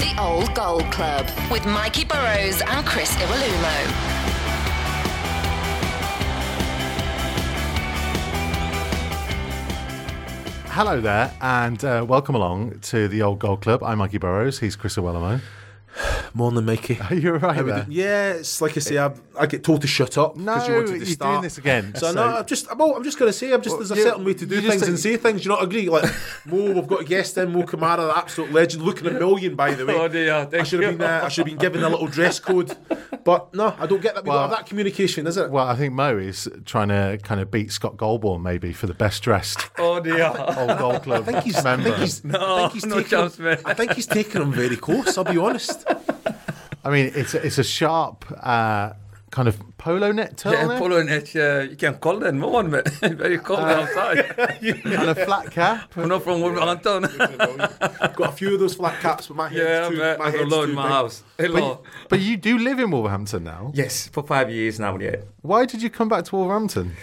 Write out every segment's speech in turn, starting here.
The Old Gold Club with Mikey Burrows and Chris Iwelumo. Hello there, and uh, welcome along to the Old Gold Club. I'm Mikey Burrows. He's Chris Iwelumo. Morning, Mikey. You're right How there. Yeah, it's like I say, I, I get told to shut up No, because you wanted to you're start. doing this again. So, So- no, I'm just, I'm, all- I'm just going to say, I'm just Well, there's a certain way to do things think- and say things. You know what agree? Like Mo, we've got a guest in, Mo Camara, the absolute legend, looking a million by the way. Oh, dear, I thank should have been, uh, I should have been given a little dress code, but no, I don't get that. We Well- don't have that communication, is it? Well, I think Mo is trying to kind of beat Scott Golbourne maybe for the best dressed Oh dear. Old Gold Club I think he's, I think he's, I think he's no taken, chance, man. I think he's taken him very close. I'll be honest. I mean, it's a, it's a sharp uh, kind of polo net Yeah, turtleneck polo net, uh, you can call them move on, man. Very cold outside. and a flat cap. I'm not from Wolverhampton. Got a few of those flat caps, but my head's yeah, too, man. my I'm head's alone too in my big. house. Hello. But you do live in Wolverhampton now. Yes, for five years now, yeah. Why did you come back to Wolverhampton?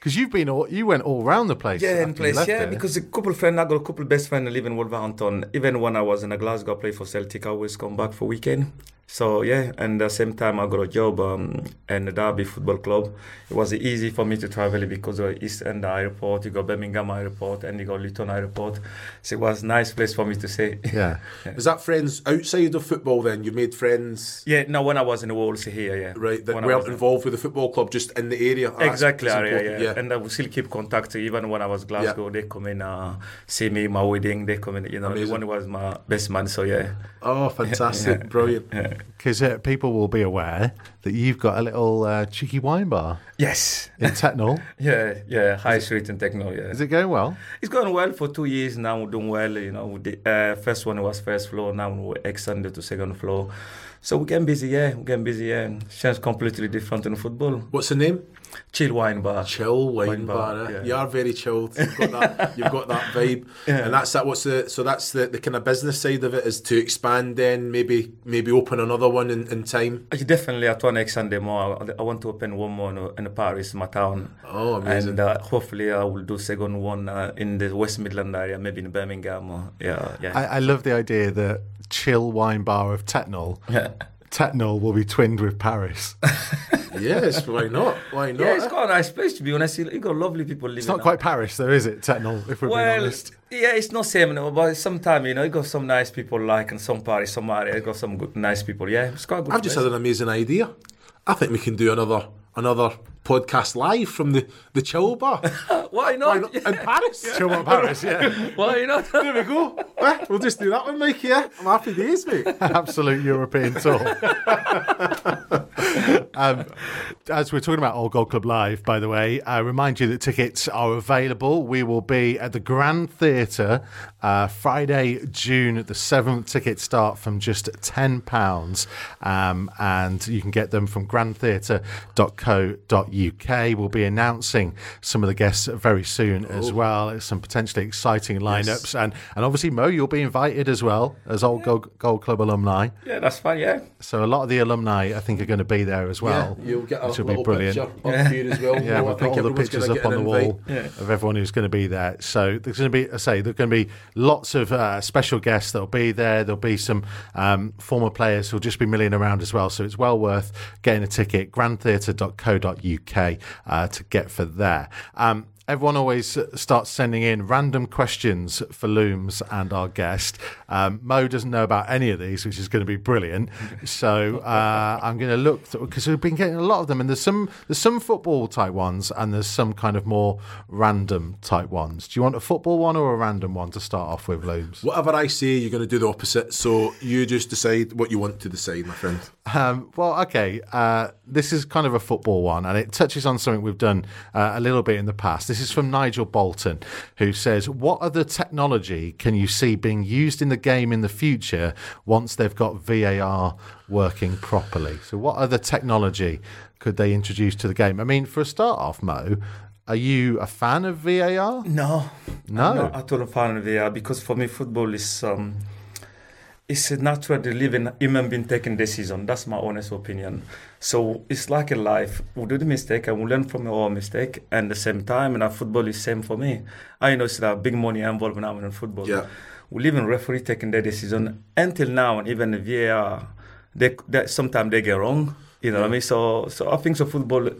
Because you've been all, you went all round the place. Yeah, in place. Yeah, there. because a couple of friends, I got a couple best friends that live in Wolverhampton. Even when I was in Glasgow, I played for Celtic, I always come back for weekend. So yeah, and at the same time I got a job um, in the Derby Football Club. It was easy for me to travel because of East End Airport, you got Birmingham Airport, and you got Luton Airport. So it was a nice place for me to stay. yeah. Is that friends outside of football then? You made friends, Yeah, no, when I was in the Wolves here, yeah. right, that When I weren't was in- involved with the football club, just in the area? That's- Exactly, that's area, yeah. Important, And I will still keep contact. Even when I was Glasgow, they come in, uh, see me, my wedding. They come in. You know, the Amazing. one was my best man. So yeah, Oh, fantastic. Brilliant. Because uh, people will be aware that you've got a little uh, cheeky wine bar yes, in Tettenhall. yeah, yeah. High street in Techno. Yeah, Is it going well? it's going well for two years now. We're doing well. You know, the uh, first one was first floor. Now we're extended to second floor. So we're getting busy. Yeah, we're getting busy. Yeah, Sounds completely different in football. What's the name? Chill wine bar. Chill wine, Wine bar. bar, yeah. You are very chilled. You've got that. you've got that vibe, and that's that. What's the so that's the, the kind of business side of it is to expand. Then maybe maybe open another one in, in time. I Definitely, I want to extend them more. I- I want to open one more in- in Paris, my town. Oh, amazing. And uh, hopefully, I will do second one uh, in the West Midland area, maybe in Birmingham. Or, yeah, yeah. I, I love the idea that chill wine bar of Tettenhall. yeah. Tettenhall will be twinned with Paris. yes, why not? Why not? Yeah, it's quite a nice place to be honest. You've got lovely people living. It's not out. quite Paris, though, is it? Tettenhall, if we're being Well, honest. yeah, it's not same, but sometimes you know, you got some nice people like in some Paris, some area, you got some good, nice people. Yeah, it's quite a good. I've just had an amazing idea. I think we can do another another podcast live from the the chill bar. Why Why not? not? In Paris. Chill one Paris, yeah. Why not? There we go. Eh, we'll just do that one, Mike. Yeah, I'm happy days, mate. Absolute European tour. um, as we're talking about Old Gold Club Live, by the way, I remind you that tickets are available. We will be at the Grand Theatre uh, Friday, June the 7th. Tickets start from just £10, um, and you can get them from grandtheatre.co.uk. We'll be announcing some of the guests very soon as well. It's some potentially exciting lineups. And, and obviously, Mo, you'll be invited as well as Old Gold, Gold Club alumni. yeah, that's fine. Yeah. So a lot of the alumni, I think, are going to be there as well. yeah, you'll get a little be brilliant. picture up here as well. Yeah, I we've got think all the pictures up on the wall invite. of everyone who's going to be there. So there's going to be, I say, there's going to be lots of uh, special guests that'll be there. There'll be some um, former players who'll just be milling around as well. So it's well worth getting a ticket. Grandtheatre.co.uk uh, to get for there. Um, Everyone always starts sending in random questions for Looms and our guest. Um, Mo doesn't know about any of these, which is going to be brilliant. So uh, I'm going to look because we've been getting a lot of them, and there's some there's some football type ones, and there's some kind of more random type ones. Do you want a football one or a random one to start off with, Looms? Whatever I say, you're going to do the opposite. So you just decide what you want to decide, my friend. Um, well, okay. Uh, this is kind of a football one, and it touches on something we've done uh, a little bit in the past. This is from Nigel Bolton, who says, "What other technology can you see being used in the game in the future once they've got VAR working properly?" So, what other technology could they introduce to the game? I mean, for a start off, Mo, are you a fan of VAR? No, No. I'm not at all a fan of VR because for me football is um, it's natural living human being taking decision. That's my honest opinion. So it's like a life. We do the mistake and we learn from our mistake. And the same time, and our football is same for me. I know it's a big money involved now in football. Yeah. we leave in referee taking their decision until now, and even the VAR, they, they sometimes they get wrong. You know what I mean? So, so I think so. Football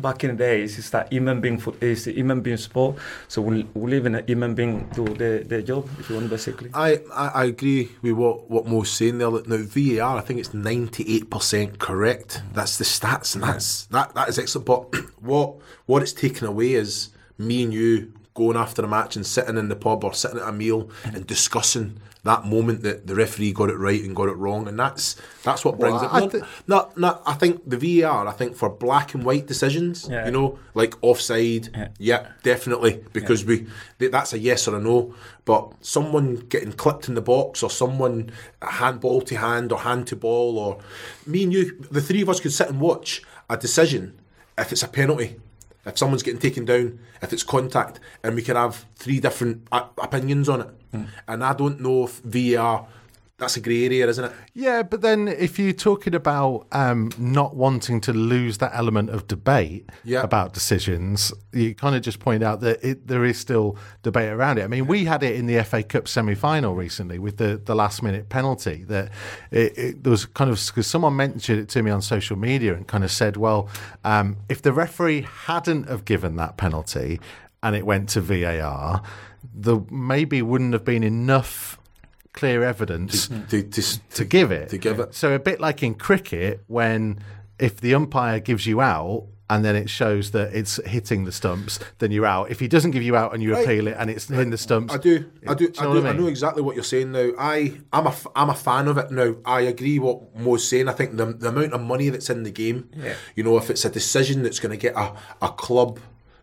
back in the days is that human being foot is human being sport. So we we live in a human being do their, their job if you want basically. I, I, I agree with what, what Mo's saying there. Now VAR, I think it's ninety eight percent correct. That's the stats, and that's that that is excellent. But what what it's taken away is me and you going after a match and sitting in the pub or sitting at a meal and discussing that moment that the referee got it right and got it wrong, and that's that's what brings Well, it. I No, thi- no, no, I think the VAR. I think for black and white decisions, Yeah. you know, like offside, Yeah. yeah, definitely, because we th- that's a yes or a no. But someone getting clipped in the box, or someone handball to hand, or hand to ball, or me and you, the three of us could sit and watch a decision if it's a penalty, if someone's getting taken down, if it's contact, and we can have three different uh, opinions on it. And I don't know if VAR. That's a grey area, isn't it? Yeah, but then if you're talking about um, not wanting to lose that element of debate Yeah. about decisions, you kind of just point out that it, there is still debate around it. I mean, we had it in the FA Cup semi final recently with the, the last minute penalty that it, it there was kind of because someone mentioned it to me on social media and kind of said, well, um, if the referee hadn't have given that penalty and it went to VAR, there maybe wouldn't have been enough clear evidence To, to, to give it. To give it. So a bit like in cricket, when if the umpire gives you out and then it shows that it's hitting the stumps, then you're out. If he doesn't give you out and you appeal it and it's hitting the stumps, I do, I do, I, know do what I, I know exactly what you're saying now. I, I'm a, f- I'm a fan of it now. I agree what Mo's saying. I think the, the amount of money that's in the game, Yeah. you know, if it's a decision that's going to get a, a club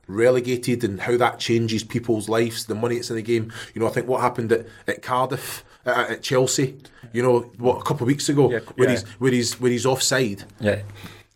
relegated and how that changes people's lives, the money that's in the game. You know, I think what happened at, at Cardiff, uh, at Chelsea, you know, what a couple of weeks ago, Yeah, where yeah. he's where he's where he's offside. Yeah.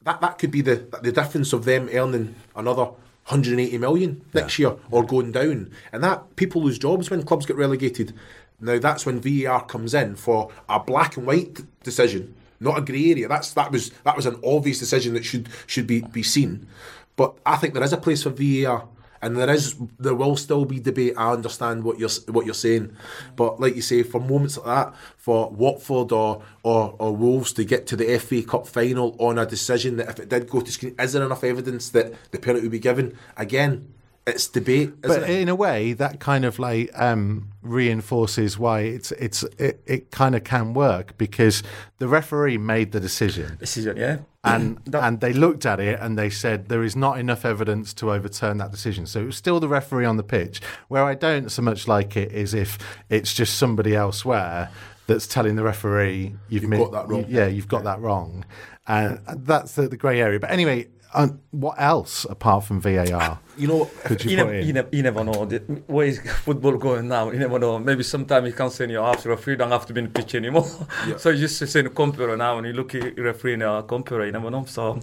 That that could be the the difference of them earning another 180 million next year or going down, and that people lose jobs when clubs get relegated. Now that's when VAR comes in for a black and white decision, not a grey area. That's that was that was an obvious decision that should should be be seen. But I think there is a place for VAR. And there is, there will still be debate. I understand what you're what you're saying, but like you say, for moments like that, for Watford or or, or Wolves to get to the FA Cup final on a decision that if it did go to screen, is there enough evidence that the penalty would be given? Again, it's debate, isn't but it? in a way, that kind of like um, reinforces why it's it's it, it kind of can work because the referee made the decision. Decision, yeah. And and they looked at it and they said there is not enough evidence to overturn that decision. So it was still the referee on the pitch. Where I don't so much like it is if it's just somebody elsewhere that's telling the referee you've, mi- got that wrong." Yeah, you've got that wrong, and that's the, the grey area. But anyway, um, what else apart from VAR you know, could you, You, put never, in? you, never, you never know the, where is football going now. You never know. Maybe sometimes you can't send your half referee don't have to be in the pitch anymore. so you just send a computer now and you look at your referee in a computer. You never know. So you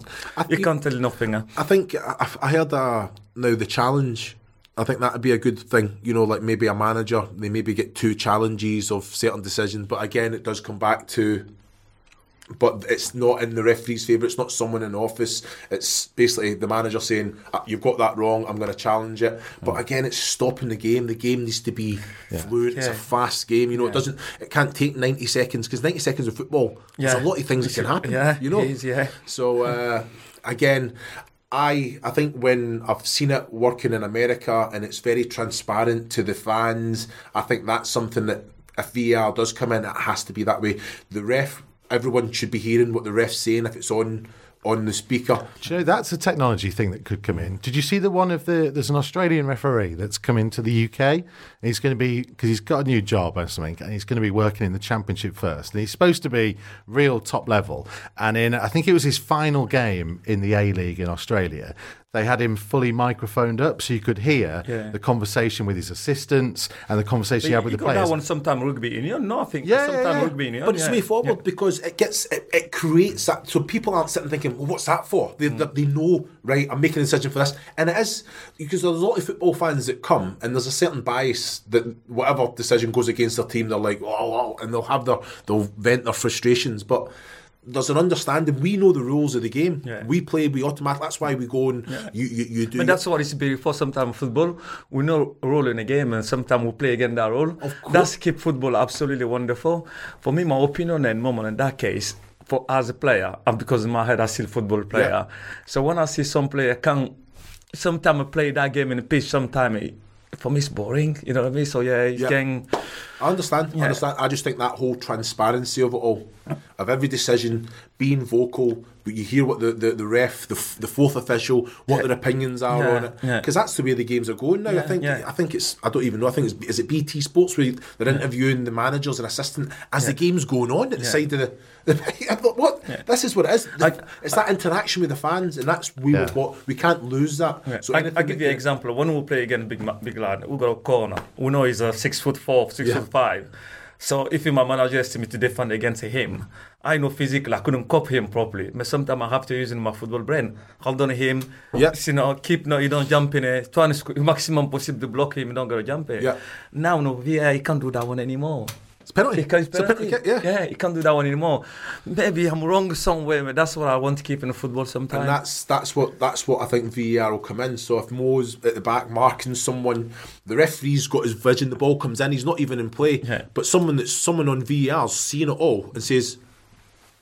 think- can't tell nothing. uh. I think I, I heard uh, now the challenge. I think that would be a good thing. You know, like maybe a manager, they maybe get two challenges of certain decisions. But again, it does come back to. But it's not in the referee's favour. It's not someone in office. It's basically the manager saying, "Uh, "You've got that wrong. I'm going to challenge it." But again, it's stopping the game. The game needs to be fluid. It's a fast game. You know, it doesn't. It can't take 90 seconds because 90 seconds of football. There's Yeah. a lot of things that can happen. Yeah, you know. it is, yeah. So uh, again, I I think when I've seen it working in America and it's very transparent to the fans, I think that's something that if VAR does come in, it has to be that way. The ref, everyone should be hearing what the ref's saying if it's on on the speaker. Do you know that's a technology thing that could come in? Did you see the one of the? There's an Australian referee that's come into the UK. He's going to be because he's got a new job or something, and he's going to be working in the Championship first. And he's supposed to be real top level. And in I think it was his final game in the A League in Australia. They had him fully microphoned up so you could hear Yeah. the conversation with his assistants and the conversation he had with you the got players. that one sometime rugby union. No, I think Yeah, yeah, sometime yeah. rugby union. But it's yeah. way forward Yeah. because it gets it, it creates that so people aren't sitting thinking, well, what's that for? They, they, they know, right? I'm making a decision for this, and it is because there's a lot of football fans that come and there's a certain bias that whatever decision goes against their team, they're like, oh, oh and they'll have their they'll vent their frustrations, but. There's an understanding. We know the rules of the game. Yeah. We play. We automatic. That's why we go and you, you you do. But that's what it's before sometimes football. We know role in a game and sometimes we play against that role. Of course. That's keep football absolutely wonderful. For me, my opinion and moment in that case, for as a player, and because in my head I still football player. Yeah. So when I see some player can sometimes play that game in the pitch, sometimes for me it's boring. You know what I mean? So yeah, Yeah. getting I understand. I understand. I just think that whole transparency of it all, of every decision, being vocal, but you hear what the, the, the ref, the, the fourth official, what Yeah. their opinions are Yeah, on it, yeah. because that's the way the games are going now. I think. yeah. I think it's. I don't even know. I think it's. Is it BT Sports where they're interviewing the managers and assistant as the game's going on at the Yeah. side of the. I thought, what? This is what it is. The- it's that interaction with the fans, and that's we Yeah. what we can't lose that. Yeah. So I, I give you an example. When we play against Big Big Lad, we got a corner. We know he's a six foot four, six Yeah. foot five. So if my manager asks me to defend against him, I know physically I couldn't cop him properly. But sometimes I have to use in my football brain. Hold on him. Yeah. You know, keep no, you don't jump in it. Try and squ- maximum possible to block him. You don't go jump it. Yeah. Now no, VAR he can't do that one anymore. It's penalty. He It's penalty kick, yeah. yeah, he can't do that one anymore. Maybe I'm wrong somewhere, but that's what I want to keep in the football sometimes. And that's that's what that's what I think VAR will come in. So if Mo's at the back marking someone, the referee's got his vision. The ball comes in, he's not even in play. Yeah. But someone that's someone on VAR's seeing it all and says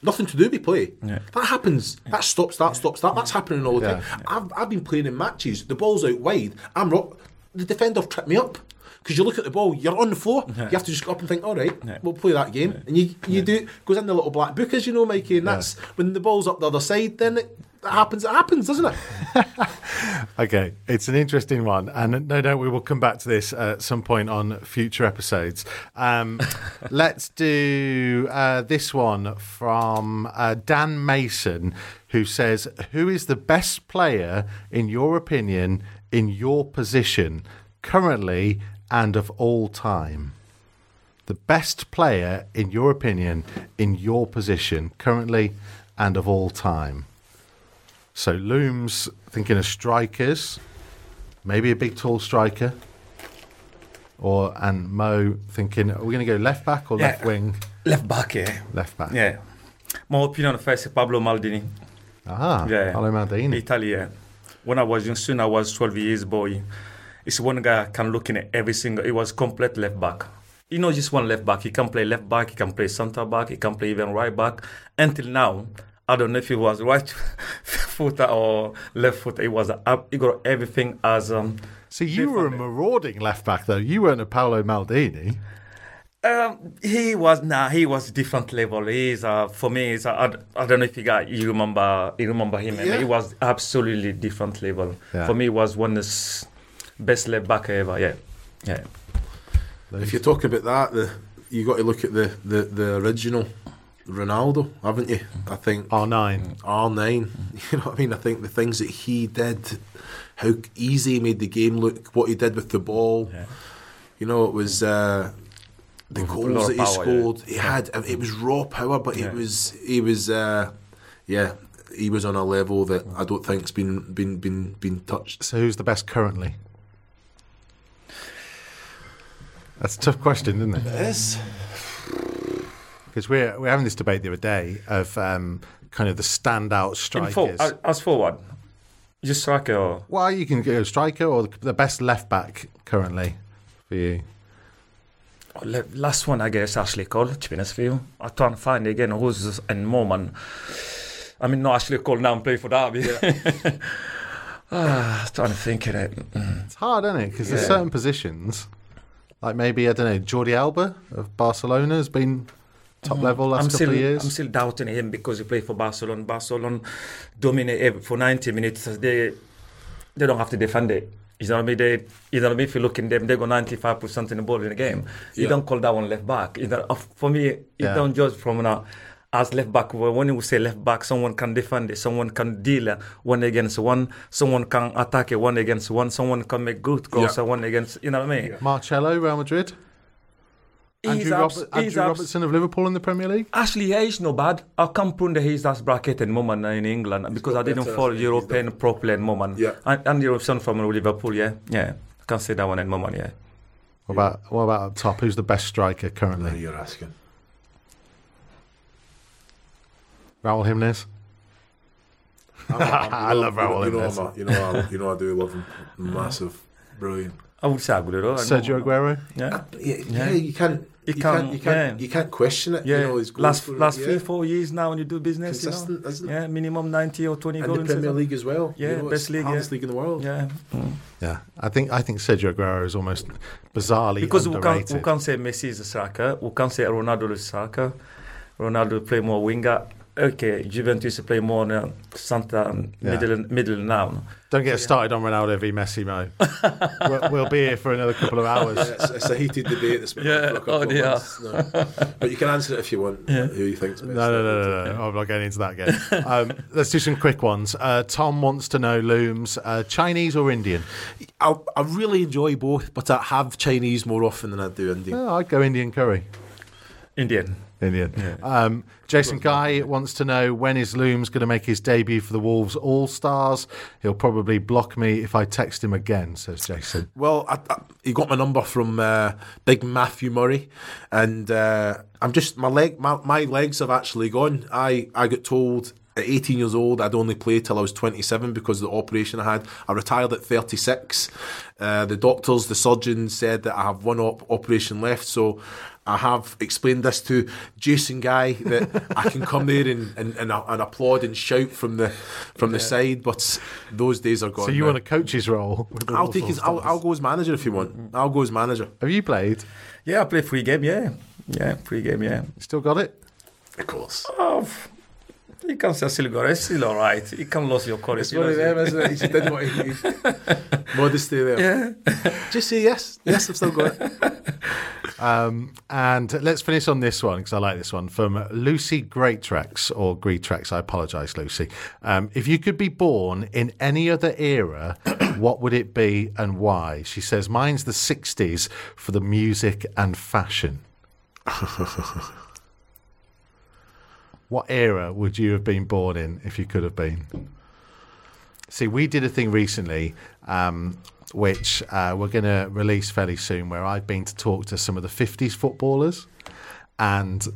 nothing to do with play. Yeah. That happens. That stop start stops. start. That's happening all the time. I've I've been playing in matches. The ball's out wide. I'm ro- the defender tripped me up. Because you look at the ball, you're on the floor. You have to just go up and think, all right, Yeah. we'll play that game. And you you do it goes in the little black book, as you know, Mikey. And that's when the ball's up the other side. Then it, happens. It happens, doesn't it? Okay, it's an interesting one, and no doubt we will come back to this at some point on future episodes. Um, let's do uh, this one from uh, Dan Mason, who says, "Who is the best player in your opinion in your position currently and of all time?" The best player in your opinion in your position currently and of all time. So Looms thinking of strikers, maybe a big tall striker. Or and Mo thinking, are we going to go left back or left wing? Left back, yeah. Left back. Yeah. My opinion first, Pablo Maldini. Ah, Yeah. Paolo Maldini. Italy, yeah. When I was young, soon I was 12 years boy. It's one guy can look in every single. It was complete left back. You know, just one left back. He can play left back. He can play centre back. He can play even right back. Until now, I don't know if he was right footer or left footer. He was up. He got everything as um. So you were a marauding left back though. You weren't a Paolo Maldini. Um, he was nah. He was different level. He's uh, for me. He's, uh, I, I don't know if you got you remember you remember him. Yeah. He was absolutely different level. Yeah. For me, he was one of best left back ever. Yeah, yeah. If you're talking about that, the you got to look at the, the, the original Ronaldo, haven't you? I think R9. R nine. You know what I mean? I think the things that he did, how easy he made the game look, what he did with the ball. Yeah. You know, it was uh, the With goals that he power, yeah. scored. He had it was raw power, but Yeah. it was he was uh, yeah he was on a level that I don't think's been been been been touched. So who's the best currently? That's a tough question, isn't it? Yes. Because we're we're having this debate the other day of um, kind of the standout In strikers. for, as, for forward, just striker. Or, well, you can go striker or the, the best left back currently for you. le- last one, I guess, Ashley Cole. To be honest with you, I try and find again who's in moment. I mean, no Ashley Cole now and play for Derby. ah, trying to think of it. Mm. It's hard, isn't it? Because there's certain positions, like maybe I don't know, Jordi Alba of Barcelona has been top mm-hmm. level last I'm couple still, of years. I'm still doubting him because he played for Barcelona. Barcelona dominate eh, for 90 minutes. They they don't have to defend it. You know what I mean? They, you know what I mean? If you look in them, they got 95% in the ball in the game. You don't call that one left back. You know, for me, you Yeah. don't judge from now as left back. When you say left back, someone can defend it, someone can deal one against one, someone can attack it one against one, someone can make good goals Yeah. one against. You know what I mean? Marcelo, Real Madrid. Andrew, He's Robert- Andrew abs- Robertson of Liverpool in the Premier League. Actually, yeah, it's not bad. I can't put the his last bracket in moment in England because I didn't better, follow? European properly in moment. Yeah. And, and European from Liverpool, yeah, yeah. I can't say that one in moment, yeah. What about what about up top? Who's the best striker currently? you're asking. Raul Jimenez. I'm- I'm- I love you Raul You know, Jimenez. I'm a, you know, I, you know, I do love him. Massive, brilliant. I would say Aguero. I know. Sergio Aguero. Yeah. Yeah, yeah, you can't. You You, can't- can't, you can't, yeah. you can't question it. Yeah, you know, his goals last for- last yeah. three four years now when you do business, you know, isn't yeah, minimum ninety or twenty And goals. the in Premier season. League as well. Yeah, you know, best it's league, the hardest yeah. league in the world. Yeah, mm. Yeah, I think I think Sergio Aguero is almost bizarrely because we can't we can't say Messi is a striker, we can't say Ronaldo is a striker. Ronaldo play more winger. Okay, Juventus play more on uh, Santa Yeah. middle middle now. Don't get us started on Ronaldo v Messi, Mo. we'll, we'll be here for another couple of hours. Yeah, it's, it's a heated debate that's been Yeah, on for a couple oh dear. No. But you can answer it if you want. Who you think's best? No, no, no, no, no. I'm not getting into that again. Um, let's do some quick ones. Uh, Tom wants to know, Looms, uh, Chinese or Indian? I, I really enjoy both, but I have Chinese more often than I do Indian. Oh, I'd go Indian curry. Indian. Indian. Um, Jason Guy wants to know when is Looms going to make his debut for the Wolves All Stars? He'll probably block me if I text him again, says Jason. Well, I, I, he got my number from uh, Big Matthew Murray, and uh, I'm just my leg, my, my legs have actually gone. I I got told at 18 years old I'd only play till I was 27 because of the operation I had. I retired at 36. Uh, the doctors, the surgeons said that I have one op- operation left, so. I have explained this to Jason Guy that I can come there and, and, and, uh, and applaud and shout from the from the side, but those days are gone. So you now. want a coach's role? I'll take his. I'll, I'll go as manager if you want. I'll go as manager. Have you played? Yeah, I play free game. Yeah, yeah, free game. Yeah. Still got it? Of course. Oh, f- you can still got. It's still all right. You can lose your courage. It's you one of know, them, isn't it? He didn't want to modesty there. Yeah. Just say yes. Yes, I've still got it. Um, and let's finish on this one because I like this one from Lucy Greattrex or Greatrex. I apologise, Lucy. Um, if you could be born in any other era, what would it be and why? She says, Mine's the 60s for the music and fashion. what era would you have been born in if you could have been? See, we did a thing recently, um, which uh, we're going to release fairly soon, where I've been to talk to some of the 50s footballers and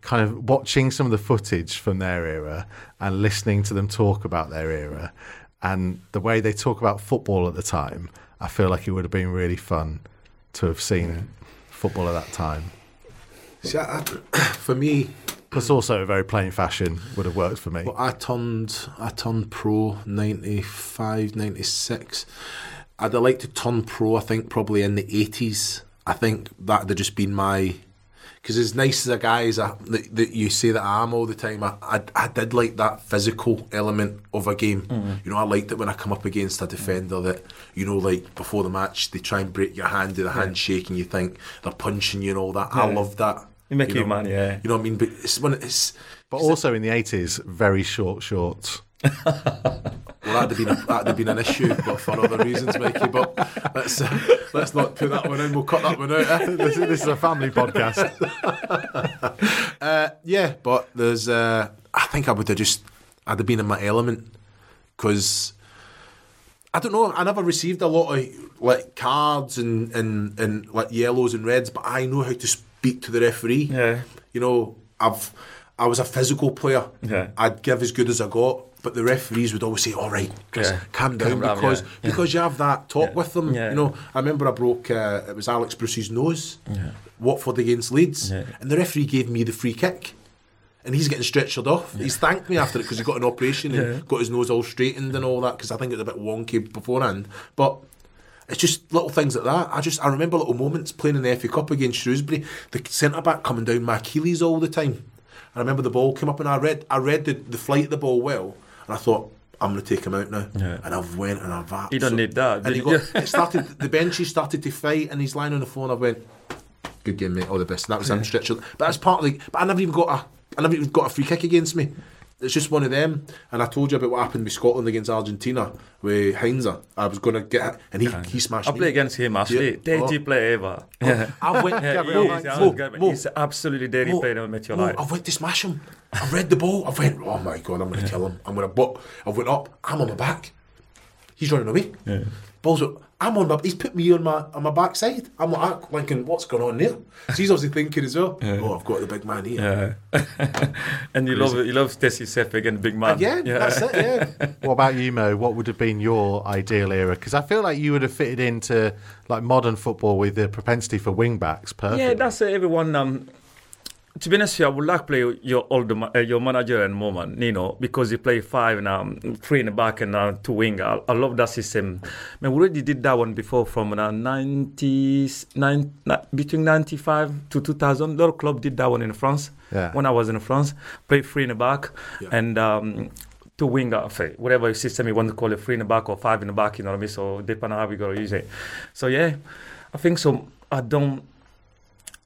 kind of watching some of the footage from their era and listening to them talk about their era and the way they talk about football at the time. I feel like it would have been really fun to have seen football at that time. See, I, I, for me, Plus, also a very plain fashion would have worked for me. well, I turned. I turned pro 95, 96. I'd have liked to turn pro. I think probably in the eighties. I think that'd have just been my. Because as nice as a guy as I, that, that you say that I am all the time, I, I, I did like that physical element of a game. Mm-hmm. You know, I liked it when I come up against a defender that, you know, like before the match, they try and break your hand with a handshake and you think they're punching you and all that. I Yeah. love that. You make know, you man, yeah. You know what I mean? But it's when it's. But also in the 80s, very short shorts. Well, that'd have been a, that'd have been an issue, but for other reasons, Mikey. But let's uh, let's not put that one in. We'll cut that one out. Eh? this, is, this is a family podcast. Uh, yeah, but there's. Uh, I think I would have just. I'd have been in my element because. I don't know. I never received a lot of like cards and, and, and like yellows and reds, but I know how to speak to the referee. Yeah. You know, I've I was a physical player. Yeah. I'd give as good as I got, but the referees would always say, "All right, Chris, Yeah. calm down," Calm down, because yeah. because you have that talk with them. You know, I remember I broke. Uh, it was Alex Bruce's nose. Yeah. Watford against Leeds, and the referee gave me the free kick. And he's getting stretchered off. He's thanked me after it because he got an operation and got his nose all straightened and all that. Because I think it was a bit wonky beforehand. But it's just little things like that. I just I remember little moments playing in the FA Cup against Shrewsbury. The centre back coming down my Achilles all the time. I remember the ball came up and I read I read the, the flight of the ball well, and I thought I'm going to take him out now. Yeah. And I've went and I've absolutely. He doesn't need that. And he got it started. The benches started to fight, and he's lying on the floor. And I went, "Good game, mate. All the best." And that was him stretcher. But that's part of the. But I never even got a. I never even got a free kick against me. It's just one of them. And I told you about what happened with Scotland against Argentina with Heinze. I was going to get, and he he smashed I me. play against him actually. Yeah. Dirty Oh. player ever. Yeah. I went. Yeah, Mo, he is, Mo, yeah, Mo, He's absolutely dirty Mo, player never met your Mo, life. I went to smash him. I read the ball. I went, oh my god, I'm going to kill him. I'm going to. But I went up. I'm on my back. He's running away. balls. Are, I'm on my. He's put me on my on my backside. I'm like thinking, what's going on there? So he's obviously thinking as well. Oh, I've got the big man here. Yeah. and you love you love Stacey Seff again, big man. Yeah, that's it. Yeah. What about you, Mo? What would have been your ideal era? Because I feel like you would have fitted into like modern football with the propensity for wing backs. Perfect. Yeah, that's uh, everyone. Um, to be honest, with you, I would like to play your older, uh, your manager and moment, you know, because you play five and um, three in the back and uh, two wing. I, I love that system. I mean, we already did that one before from uh, 90s, nine, between 95 to 2000. A lot of club did that one in France. Yeah. When I was in France, Play three in the back Yeah. and um, two wing, uh, whatever system you want to call it, three in the back or five in the back, you know what I mean? So depending on how we got to use it. So yeah, I think so. I don't.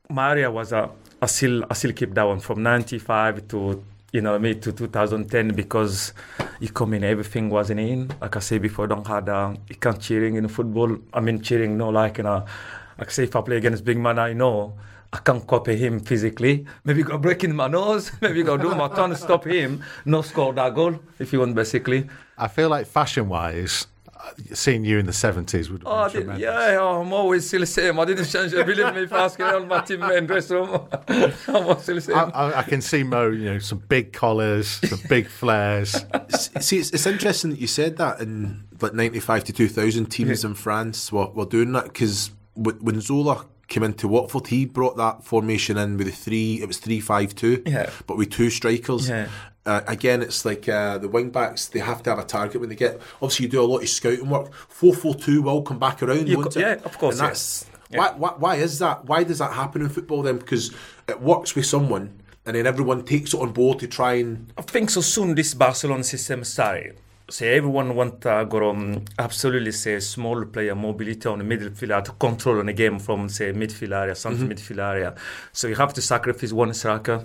My area was a. I still I still keep that one from '95 to you know mean to 2010 because you come in everything wasn't in. Like I say before, don't had uh, you can't cheering in football. I mean cheering no like you know. Like I say if I play against big man, I know. I can't copy him physically. Maybe go breaking my nose. Maybe go do my turn to stop him. No score that goal if you want basically. I feel like fashion wise, seeing you in the 70s would ah, Oh, have been did, tremendous. yeah, I'm always still the same. I didn't change. Believe me, if I ask all my teammates in dressing room, I'm still the same. I, I, I can see Mo, you know, some big collars, some big flares. See, it's, it's interesting that you said that in like 95 to 2000 teams in France were, were doing that because when Zola came into Watford, he brought that formation in with the three, it was three five two, Yeah. but with two strikers. Yeah. Uh, again, it's like uh, the wing backs, they have to have a target when they get. Obviously, you do a lot of scouting work. 4 4 2 will come back around, You won't co- it? yeah, of course, And that's, why, why, why is that? Why does that happen in football then? Because it works with someone and then everyone takes it on board to try and. I think so soon this Barcelona system started. Say everyone want uh, got um, absolutely say small player mobility on the midfield to control on the game from say midfield area, central midfield area. So you have to sacrifice one striker.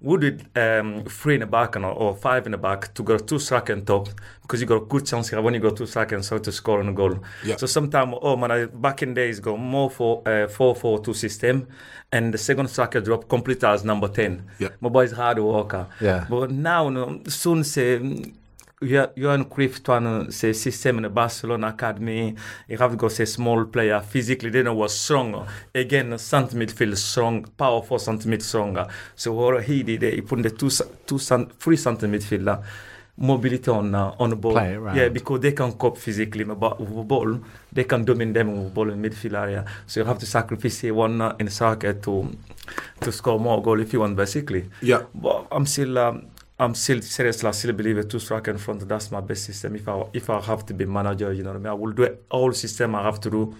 We did um, three in the back and, or five in the back to go two striker on top because you got a good chance here when you go two striker and so to score on a goal. Yeah. So sometimes oh man, I, back in days go more for uh, four four two system, and the second striker drop complete as number ten. Yeah. My boy is hard worker. Yeah. But now, no, soon say Johan Cruyff trying to say system in the Barcelona academy. You have to go say small player physically. They know was strong. Again, centre midfield strong, powerful centre mid stronger. So what he did, he put the two, two, cent- three centre midfielder. Mobility on uh, on the ball, Play it yeah, because they can cope physically with the with the ball. They can dominate them with the ball in midfield area. So you have to sacrifice say, one uh, in soccer to to score more goal if you want, basically. Yeah. But I'm still, um, I'm still seriously, I still believe a two striker in front. That's my best system. If I if I have to be manager, you know what I mean. I will do all system I have to do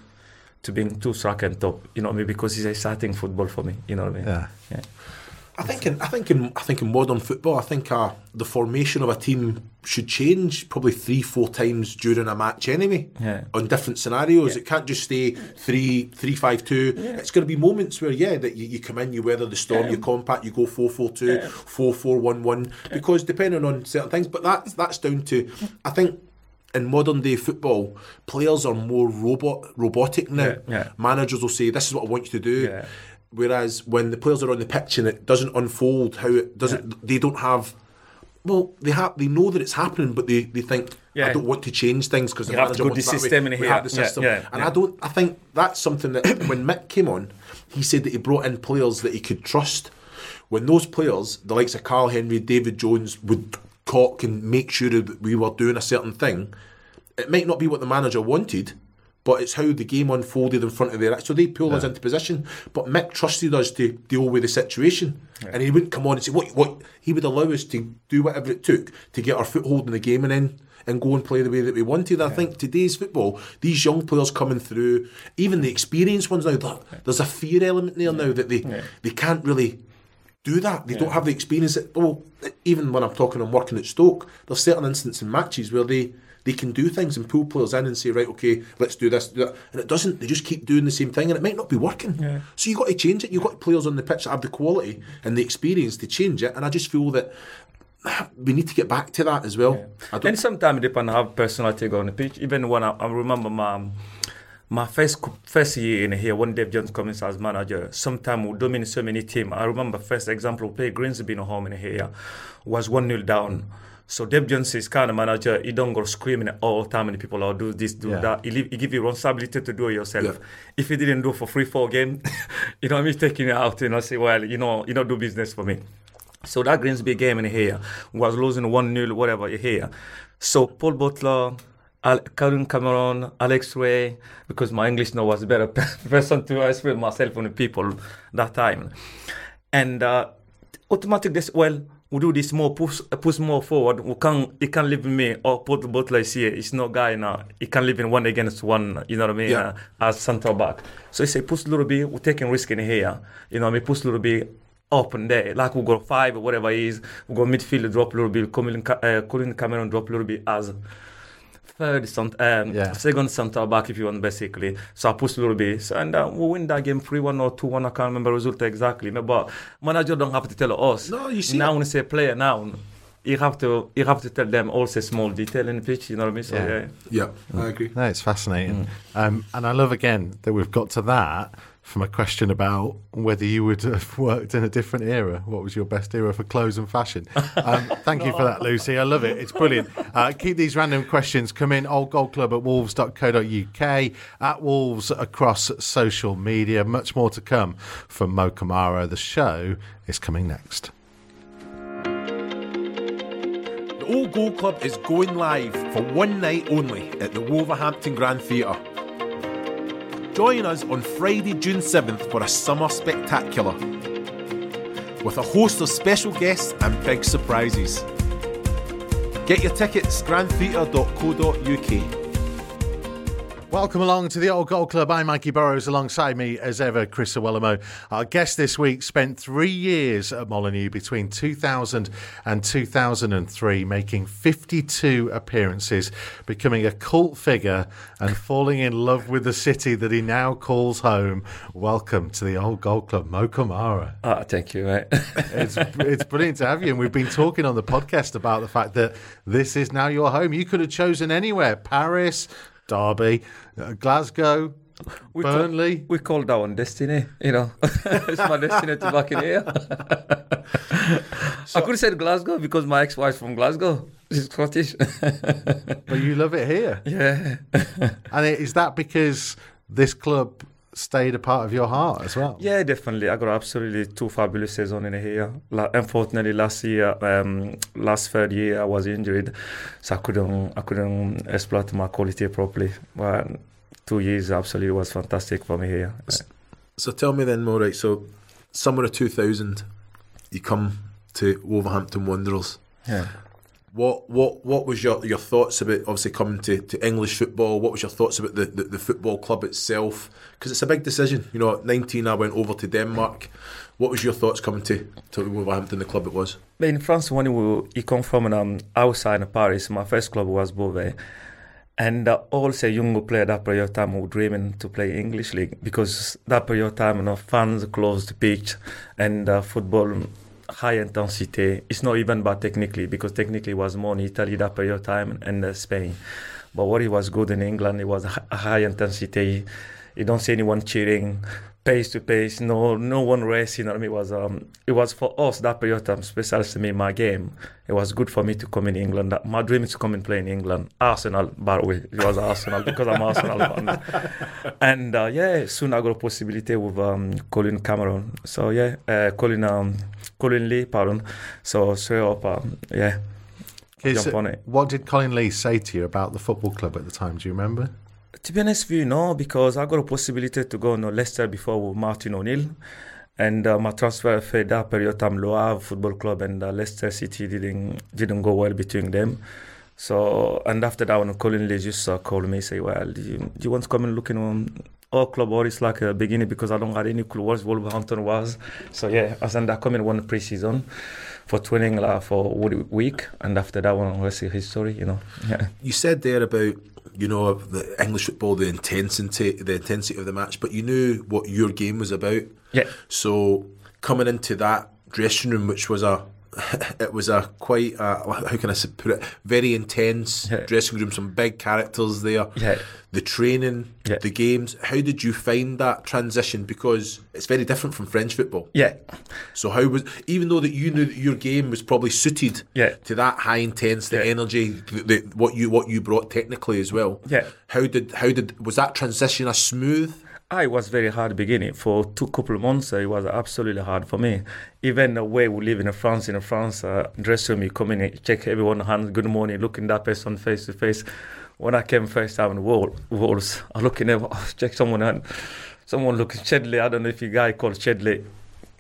to being two striker on top. You know what I mean? Because it's exciting football for me. You know what I mean? Yeah. yeah. I think in I think in I think in modern football, I think uh, the formation of a team should change probably three four times during a match anyway. Yeah. On different scenarios, Yeah. it can't just stay three three five two. It's going to be moments where yeah, that you, you come in, you weather the storm, you compact, you go four four two, four four one one. Because depending on certain things, but that's that's down to I think. In modern day football, players are more robot robotic now. Yeah, yeah. Managers will say, "This is what I want you to do." Yeah. Whereas when the players are on the pitch and it doesn't unfold how it doesn't, they don't have. Well, they have. They know that it's happening, but they, they think I don't want to change things because the have manager to go wants the that way." system in We have the Yeah, system, yeah, and yeah. I don't. I think that's something that when Mick came on, he said that he brought in players that he could trust. When those players, the likes of Karl Henry, David Jones, would talk and make sure that we were doing a certain thing, it might not be what the manager wanted, but it's how the game unfolded in front of their So they pulled us into position. But Mick trusted us to deal with the situation. And he wouldn't come on and say what what he would allow us to do whatever it took to get our foothold in the game and then and go and play the way that we wanted. I think today's football, these young players coming through, even the experienced ones now, there's a fear element there now that they they can't really do that. They don't have the experience. That, well, even when I'm talking and working at Stoke, there's certain instances in matches where they they can do things and pull players in and say, right, okay, let's do this, do that. And it doesn't. They just keep doing the same thing and it might not be working. So you've got to change it. You've got players on the pitch that have the quality and the experience to change it. And I just feel that we need to get back to that as well. I don't, And sometimes it depends how personality on the pitch. Even when I, I remember my my first first year in here when Dave Jones comes as manager, sometimes we dominate so many teams. I remember first example we played Grimsby home in here was one 0 down. So Dave Jones is kind of manager. He don't go screaming all the time and people are do this, do Yeah. that. He, leave, he give you responsibility to do it yourself. Yeah. If you didn't do for three, four game, you know, me taking it out, you know, say, well, you know, you don't do business for me. So that Grimsby game in here was losing 1 0, whatever here. So Paul Butler, Al- Karen Cameron, Alex Rae, because my English now was better person to explain myself on the people that time. And uh, automatic this, well, we do this more, push, push more forward. We can, he can live with me, or Paul Butler is here. It's no guy now. He can't live in one against one, you know what I mean, Yeah. uh, as centre back. So he say, push a little bit, we're taking risk in here. You know what I mean, push a little bit up and there. Like we go five or whatever it is. We go midfield drop a little bit. Colin, uh, Colin Cameron drop a little bit as third, cent- um, Yeah. second centre back if you want basically. So I push a little bit. So, and uh, we win that game 3 1 or 2 1. I can't remember the result exactly. But manager don't have to tell us. No, you see Now it. when you say player now, you have to you have to tell them all also small detail in the pitch, you know what I mean? So Yeah. yeah. Yeah, I agree. No, it's fascinating. Um, and I love again that we've got to that from a question about whether you would have worked in a different era. What was your best era for clothes and fashion? Um, thank you for that, Lucy. I love it. It's brilliant. Uh, keep these random questions coming. Old Gold Club at wolves.co.uk, at Wolves across social media. Much more to come from Mo Camara. The show is coming next. The Old Gold Club is going live for one night only at the Wolverhampton Grand Theatre. Join us on Friday, June 7th for a summer spectacular with a host of special guests and big surprises. Get your tickets grandtheatre.co.uk. Welcome along to the Old Gold Club. I'm Mikey Burrows. Alongside me, as ever, Chris Iwelumo. Our guest this week spent three years at Molyneux between 2000 and 2003, making 52 appearances, becoming a cult figure, and falling in love with the city that he now calls home. Welcome to the Old Gold Club, Mo Camara. Ah, thank you, mate. It's, it's brilliant to have you. And we've been talking on the podcast about the fact that this is now your home. You could have chosen anywhere Paris, Derby, uh, Glasgow, We Burnley. Call, we call that one destiny, you know. it's my destiny to back in here. I could have said Glasgow because my ex-wife's from Glasgow. She's Scottish. but you love it here. yeah. And is that because this club stayed a part of your heart as well? Yeah, definitely. I got absolutely two fabulous seasons in here. La- unfortunately, last year, um, last third year, I was injured, so I couldn't, I couldn't exploit my quality properly. But two years absolutely was fantastic for me here. So tell me then, more right. So, summer of 2000, you come to Wolverhampton Wanderers. Yeah. What what what was your your thoughts about obviously coming to, to English football? What was your thoughts about the, the, the football club itself? Because it's a big decision. You know, at 19, I went over to Denmark. What was your thoughts coming to, to Wolverhampton, the club it was? In France, when we, you come from um, outside of Paris, my first club was Beauvais. And uh, also young player that period of time were dreaming to play English league because that period of time, you know, fans closed the pitch and uh, football high intensity. It's not even bad technically because technically it was more in Italy that period of time and uh, Spain. But what it was good in England, it was high intensity. You don't see anyone cheering, pace to pace. No, no one racing. I mean? It was um, it was for us that period of time, especially to me, my game. It was good for me to come in England. My dream is to come and play in England. Arsenal, by the way, it was Arsenal because I'm Arsenal fan. And uh, yeah, soon I got a possibility with um, Colin Cameron. So yeah, uh, Colin um, Colin Lee, pardon. So straight up, um, yeah. Jump on it. What did Colin Lee say to you about the football club at the time? Do you remember? To be honest with you, no, because I got a possibility to go to Leicester before with Martin O'Neill. And uh, my transfer for that period of time, Le Havre Football Club and uh, Leicester City didn't didn't go well between them. So, and after that, when Colin Lee just uh, called me, say, well, do you, do you want to come and look in on our club or it's like a beginning because I don't have any clue what Wolverhampton was. So, yeah, I said, I come in one pre-season for training uh, for one week. And after that one, I see history, you know. Yeah. You said there about you know the English football, the intensity, the intensity of the match, but you knew what your game was about. Yeah. So coming into that dressing room, which was a it was a quite uh, how can I put it very intense Yeah. dressing room. Some big characters there. Yeah. The training, Yeah. the games. How did you find that transition? Because it's very different from French football. Yeah, So how was even though that you knew that your game was probably suited Yeah. to that high intense, the Yeah. energy, the, the, what you what you brought technically as well. Yeah. How did how did was that transition a smooth? I was very hard beginning for two couple of months. It was absolutely hard for me. Even the way we live in France, in France, uh, dressing room, you come in, and check everyone hands, good morning, looking that person face to face. When I came first time in wall, walls, I look in there, check someone hand, someone looking Chedley. I don't know if you guy called Chedley.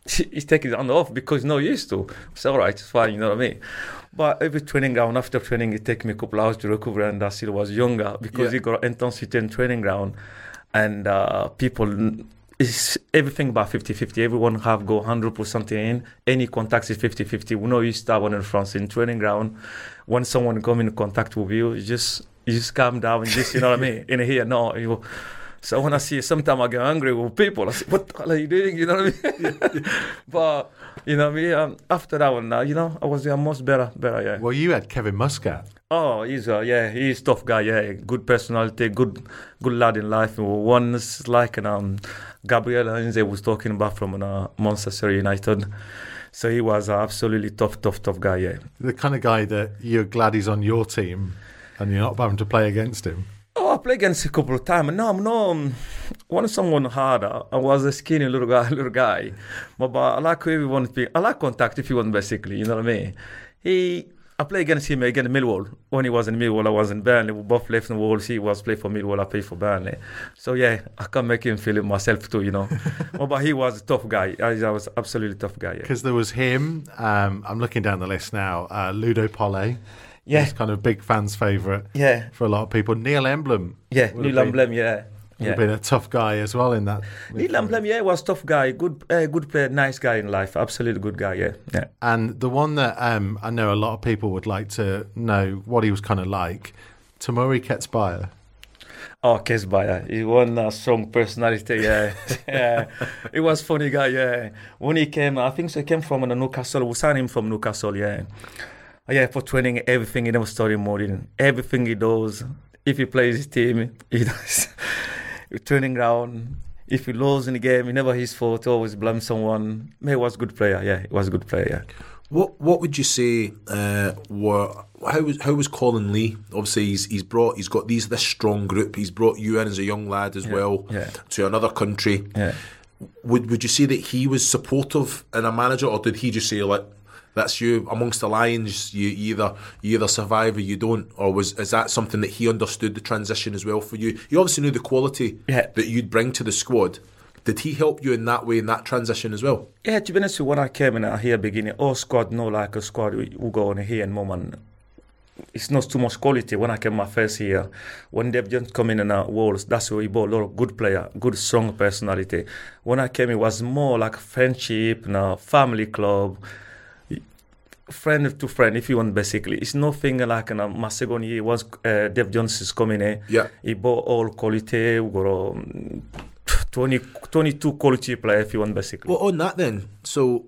He's taking it on off because he's not used to. It's all right, it's fine, you know what I mean. But every training ground, after training, it takes me a couple hours to recover, and I still was younger because Yeah. he got intensity in training ground, and uh, people. It's everything about 50-50. Everyone have go 100% in. Any contacts is 50-50. We know you start one in France in training ground. When someone come in contact with you, you just you just calm down and just you know what I mean. In here, no, you. So when I see, sometimes I get angry with people. I say, "What the hell are you doing?" You know what I mean? but you know me Um, after that one, uh, you know, I was uh, much better, better. Yeah. Well, you had Kevin Muscat. Oh, he's uh, yeah, he's tough guy. Yeah, good personality, good good lad in life. One's like an, um, Gabriel Heinze was talking about from uh, Manchester United. So he was uh, absolutely tough, tough, tough guy. Yeah. The kind of guy that you're glad he's on your team and you're not having to play against him. Oh, I played against a couple of times. No, I'm no. Um, want someone harder. I was a skinny little guy, little guy. But, but I like everyone. to be- I like contact if you want, basically. You know what I mean? He. I played against him against Millwall. When he was in Millwall, I was in Burnley. We both left in Wolves. He was playing for Millwall. I played for Burnley. So yeah, I can make him feel it myself too. You know. oh, but he was a tough guy. I, I was absolutely tough guy. Yeah. Because there was him. Um, I'm looking down the list now. Uh, Ludo Pollet. Yeah. He's kind of big fans' favourite Yeah. for a lot of people. Neil Emblen. Yeah. Neil Emblen. Yeah. would Yeah. been a tough guy as well in that. Neil Emblen. Yeah, was tough guy. Good. Uh, good player. Nice guy in life. Absolutely good guy. Yeah. Yeah. And the one that um, I know a lot of people would like to know what he was kind of like, Temuri Ketsbaia. Oh, Ketsbaia. He won a strong personality, yeah. yeah. He was funny guy, yeah. When he came, I think so he came from Newcastle. We signed him from Newcastle, yeah. Uh, Yeah, for training, everything he never study modeling. Everything he does. If he plays his team, he does. turning ground. If he loses in the game, he never his fault, always blame someone. He was a good player, yeah. He was a good player, yeah. What what would you say uh, were how was how was Colin Lee? Obviously, he's he's brought he's got these this strong group. He's brought you in as a young lad as well yeah. to another country. Yeah. Would would you say that he was supportive in a manager, or did he just say like, "That's you amongst the lions. You either you either survive or you don't," or was is that something that he understood the transition as well for you? He obviously knew the quality Yeah. that you'd bring to the squad. Did he help you in that way in that transition as well? Yeah, to be honest, with you, when I came in here beginning, all squad no like a squad we, we go on here and moment. It's not too much quality. When I came my first year, when they've just come in and uh, walls, that's where we bought a lot of good player, good strong personality. When I came, it was more like friendship, you know, family club, friend to friend, if you want. Basically, it's nothing like in my second year. Was uh, Dave Jones is coming in. Yeah. He bought all quality. We got um, 20, 22 quality player, if you want, basically. Well, on that then, so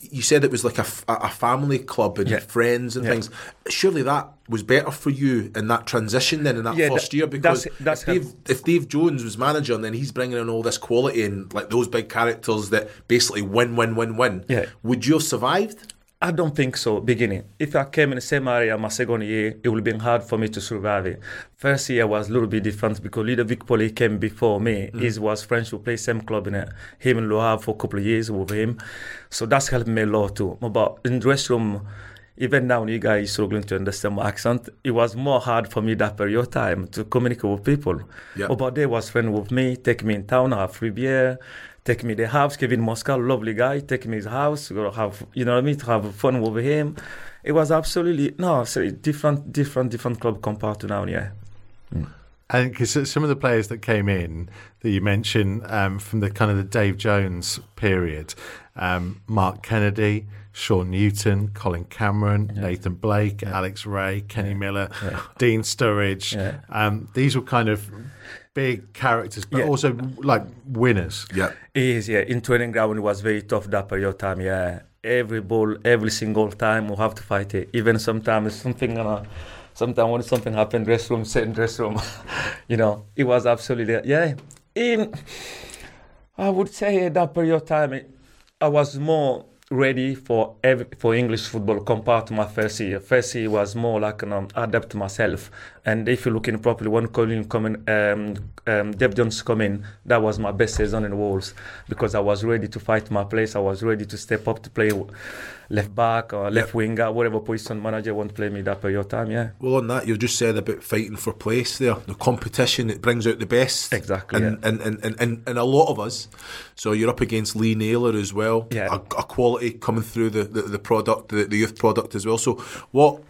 you said it was like a, a family club and Yeah. friends and Yeah. things. Surely that was better for you in that transition then in that Yeah, first that- year because that's- that's if, Dave, if Dave Jones was manager and then he's bringing in all this quality and like those big characters that basically win, win, win, win, Yeah. would you have survived? I don't think so, beginning. If I came in the same area my second year, it would have been hard for me to survive it. First year was a little bit different because Ludovic Pollet came before me. Mm. He was French, who played same club in it. Him and Havre for a couple of years with him. So that's helped me a lot too. But in dressing room, even now you guys struggling to understand my accent, it was more hard for me that period of time to communicate with people. Yeah. But they was friend with me, take me in town, have free beer, take me the house. Kevin Muscat, lovely guy, take me his house, go have you know what I mean, to have fun with him. It was absolutely no, so different, different, different club compared to now. Yeah, And because some of the players that came in that you mentioned um, from the kind of the Dave Jones period, um, Mark Kennedy, Shaun Newton, Colin Cameron, Nathan Blake, Alex Rae, Kenny Miller, Dean Sturridge. Yeah. Um, these were kind of big characters, but Yeah. also like winners. Yeah. it is. Yeah, in training ground it was very tough that period of time. Yeah, every ball, every single time we have to fight it. Even sometimes something uh, sometimes when something happened, dress room, same dress room, you know, it was absolutely yeah. In I would say at that period of time, I was more ready for every, for English football compared to my first year. First year was more like an um, adapt myself. And if you're looking properly, when Colin coming, um, um, Dave Jones come in, that was my best season in Wolves because I was ready to fight my place. I was ready to step up to play left back or left winger, whatever position manager want to play me that period of time. Yeah. Well, on that, you've just said about fighting for place there. The competition, it brings out the best. Exactly, And, yeah. and, and, and, and, and a lot of us. So you're up against Lee Naylor as well. Yeah. A, a quality coming through the, the, the product, the, the youth product as well. So what,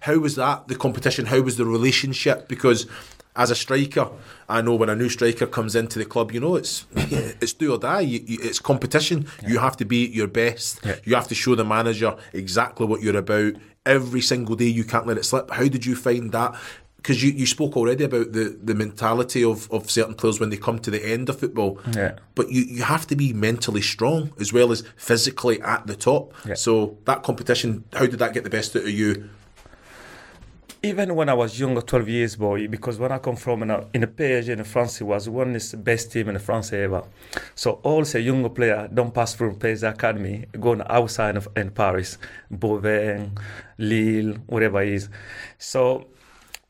how was that, the competition? How was the relationship? Because as a striker, I know when a new striker comes into the club, you know it's it's do or die. You, you, it's competition. You have to be at your best. Yeah. You have to show the manager exactly what you're about every single day. You can't let it slip. How did you find that? Because you, you spoke already about the, the mentality of, of certain players when they come to the end of football. Yeah. But you, you have to be mentally strong as well as physically at the top. Yeah. So that competition, how did that get the best out of you? Even when I was younger, 12 years boy, because when I come from in a, in a PSG in France, it was one is the best team in France ever. So all the younger player don't pass through PSG academy, going outside of in Paris, Beauvais, Lille, whatever it is. So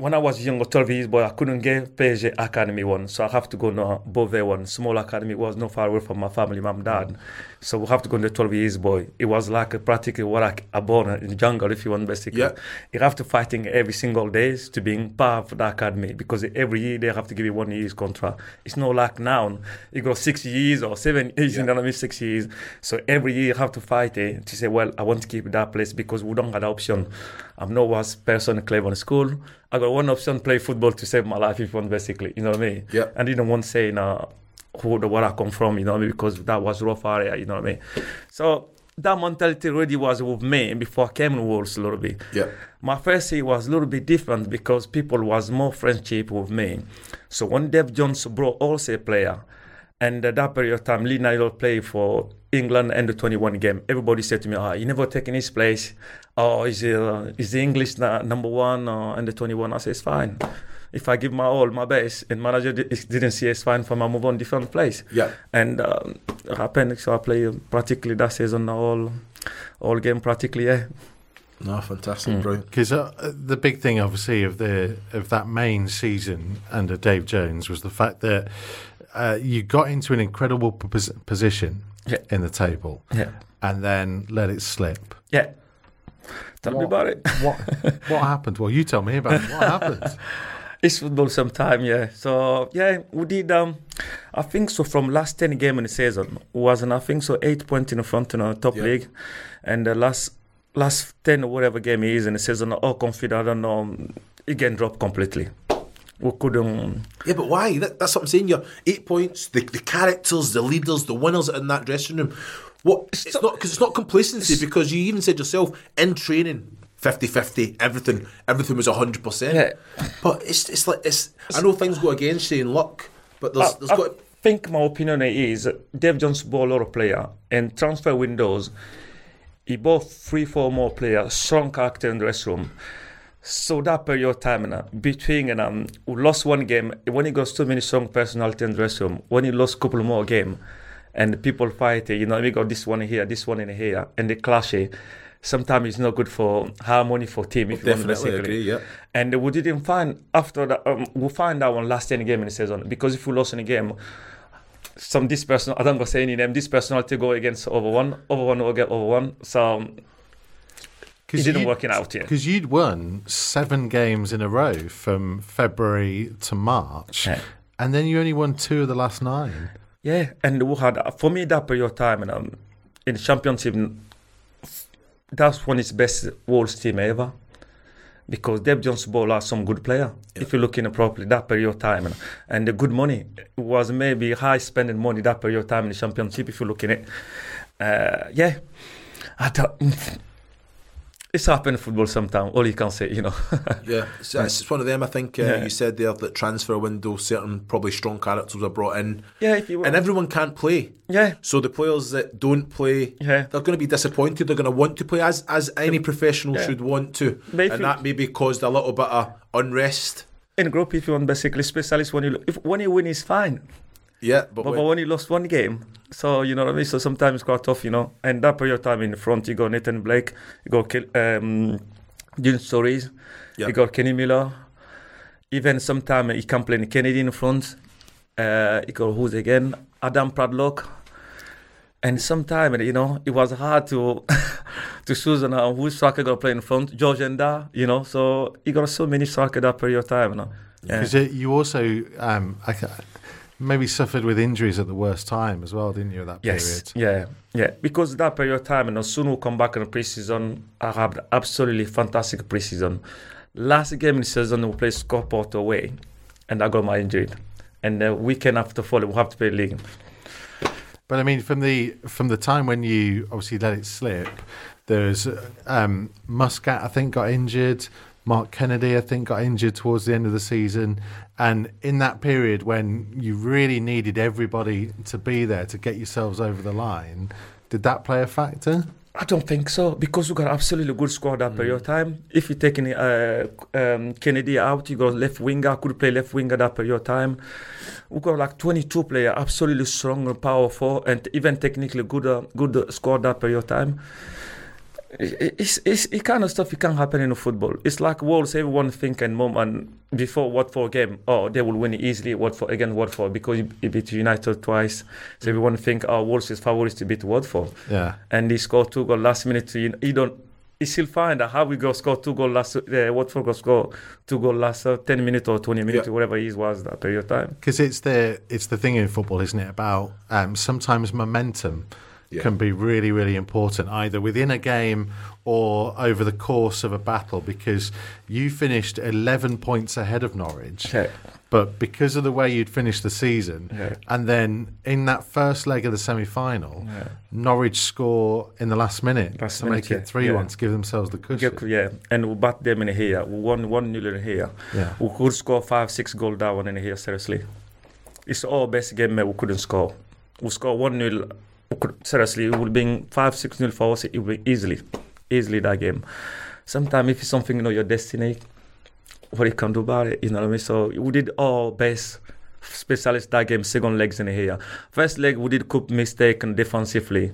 when I was younger, 12 years boy, I couldn't get PSG Academy one, so I have to go to Beauvais one. Small academy was not far away from my family, mom, dad. So we have to go to 12 years boy. It was like a practically what like a born in the jungle, if you want, basically. Yeah. You have to fighting every single day to being part of the academy because every year they have to give you one year's contract. It's not like now. You go six years or seven years, you know what I mean, six years. So every year you have to fight it to say, well, I want to keep that place because we don't have the option. I'm not one person in Cleveland school. I got one option, play football to save my life if you want, basically. You know what I mean? Yeah. I didn't want to say, no, who the where I come from, you know what I mean? Because that was rough area, you know what I mean? So that mentality really was with me before I came in Wolves a little bit. Yeah. My first year was a little bit different because people was more friendship with me. So when Dave Jones brought also a player, and at that period of time, Lee Naylor played for England under 21 game. Everybody said to me, "Ah, you never taken his place. Oh, is uh, is the English na- number one or under 21?" I said, "It's fine. If I give my all, my best, and manager di- didn't see it's fine for me, I move on different place." Yeah. And um, it happened. So I play practically that season all, all game practically. Yeah. No, fantastic, Mm. brilliant. Because uh, the big thing, obviously, of the of that main season under Dave Jones was the fact that uh, you got into an incredible pos- position Yeah. in the table Yeah. and then let it slip. Yeah. Tell me about it. What what happened? Well, you tell me about it. What happened? It's football sometime, yeah. So yeah, we did. Um, I think so. From last ten game in the season, was I think so eight points in the front in the top Yeah. league, and the last last ten or whatever game he is in the season, all confident. I don't know. Again, dropped completely. We couldn't. Yeah, but why? That, that's what I'm saying. You're eight points. The, the characters, the leaders, the winners in that dressing room. What? It's, not because it's not complacency. Because you even said yourself in training, 50-50, everything, everything was hundred percent. Yeah. But it's it's like it's. I know things go against you in luck, but there's there's I got. I think my opinion is Dave Jones bought a lot of player and transfer windows. He bought three, four more players, strong character in the dressing room. So that period of time, uh, between and um, we lost one game. When he got too many strong personality in the dressing room, when he lost a couple more game, and people fight, you know, we got this one here, this one in here, and they clash. eh, Sometimes it's not good for harmony for team. If you want to Definitely agree, yeah. And we didn't find after that. Um, we find that one last ten game in the season because if we lost in a game, some this person I don't go say any name. This personality go against over one, over one will get over one. So um, it didn't work it out yet. Because you'd won seven games in a row from February to March, Yeah. and then you only won two of the last nine. Yeah, and we had for me that period of time and um, in the championship, that's one of is best Wolves team ever. Because Dave Jones ball are some good player. If you look in it properly, that period of time and, and the good money was maybe high spending money that period of time in the championship. If you look in it, uh, yeah, I don't, it's happened in football sometimes. All you can say, you know. Yeah, it's, it's one of them. I think uh, Yeah. you said there that transfer window, certain probably strong characters are brought in, yeah, if you want. and everyone can't play. yeah, So the players that don't play, Yeah. they're going to be disappointed. They're going to want to play as as any professional Yeah. should want to, and that maybe caused a little bit of unrest. in group, if you want basically specialist when you if when you win is fine, Yeah, but, but, when- but when you lost one game, so you know what I mean. So sometimes it's quite tough, you know. And that period of time in front, you got Nathan Blake, you got Kel- um, Dean Sturridge, Yeah. you got Kenny Miller. Even sometimes he can play in Kennedy in front. Uh, you got who's again? Adam Proudlock. And sometimes, you know, it was hard to to choose on uh, who's striker gonna play in front. George Ndah, you know. So he got so many striker that period of time, you know. Yeah. Because you also um, I, ca- maybe suffered with injuries at the worst time as well, didn't you? At that Yes, period. yeah, yeah. Because that period of time, know, soon we come back in the preseason. I had absolutely fantastic preseason. Last game in the season, we played Stockport away, and I got my injured. And the weekend after fall, we have to play league. But I mean, from the from the time when you obviously let it slip, there's um, Muscat, I think, got injured. Mark Kennedy, I think, got injured towards the end of the season. And in that period when you really needed everybody to be there to get yourselves over the line, did that play a factor? I don't think so because we got absolutely good squad that period of time. If you take any, uh, um, Kennedy out, you got left winger, could play left winger that period of time. We got like 22 players, absolutely strong and powerful, and even technically good, uh, good squad that period of time. It- It's, it's it kind of stuff it can happen in football. It's like Wolves, everyone think and moment before Watford game, oh, they will win easily Watford against Watford because you beat United twice. So everyone think, oh, Wolves is favorites to beat Watford Yeah. and he scored two goals last minute. You, you don't. You still find out how we go score two goals last. Uh, Watford go score two goals last uh, ten minutes or twenty minutes, Yeah. or whatever it was that period of time. Because it's the it's the thing in football, isn't it? About um, sometimes momentum yeah. can be really, really important either within a game or over the course of a battle because you finished 11 points ahead of Norwich. Yeah. But because of the way you'd finished the season, yeah. and then in that first leg of the semi final, Norwich score in the last minute last to minute, make it 3 1 to give themselves the cushion. Yeah, and we bat them in here, we won 1 0 in here. We could score 5 6 goal down in here, seriously. It's our best game we couldn't score. We scored 1 0 seriously. It would be five, six nil for us. It would be easily, easily that game. Sometimes if it's something you know your destiny, what you can do about it, you know what I mean. So we did our best. Specialist that game, second legs in here. First leg we did coup mistake and defensively.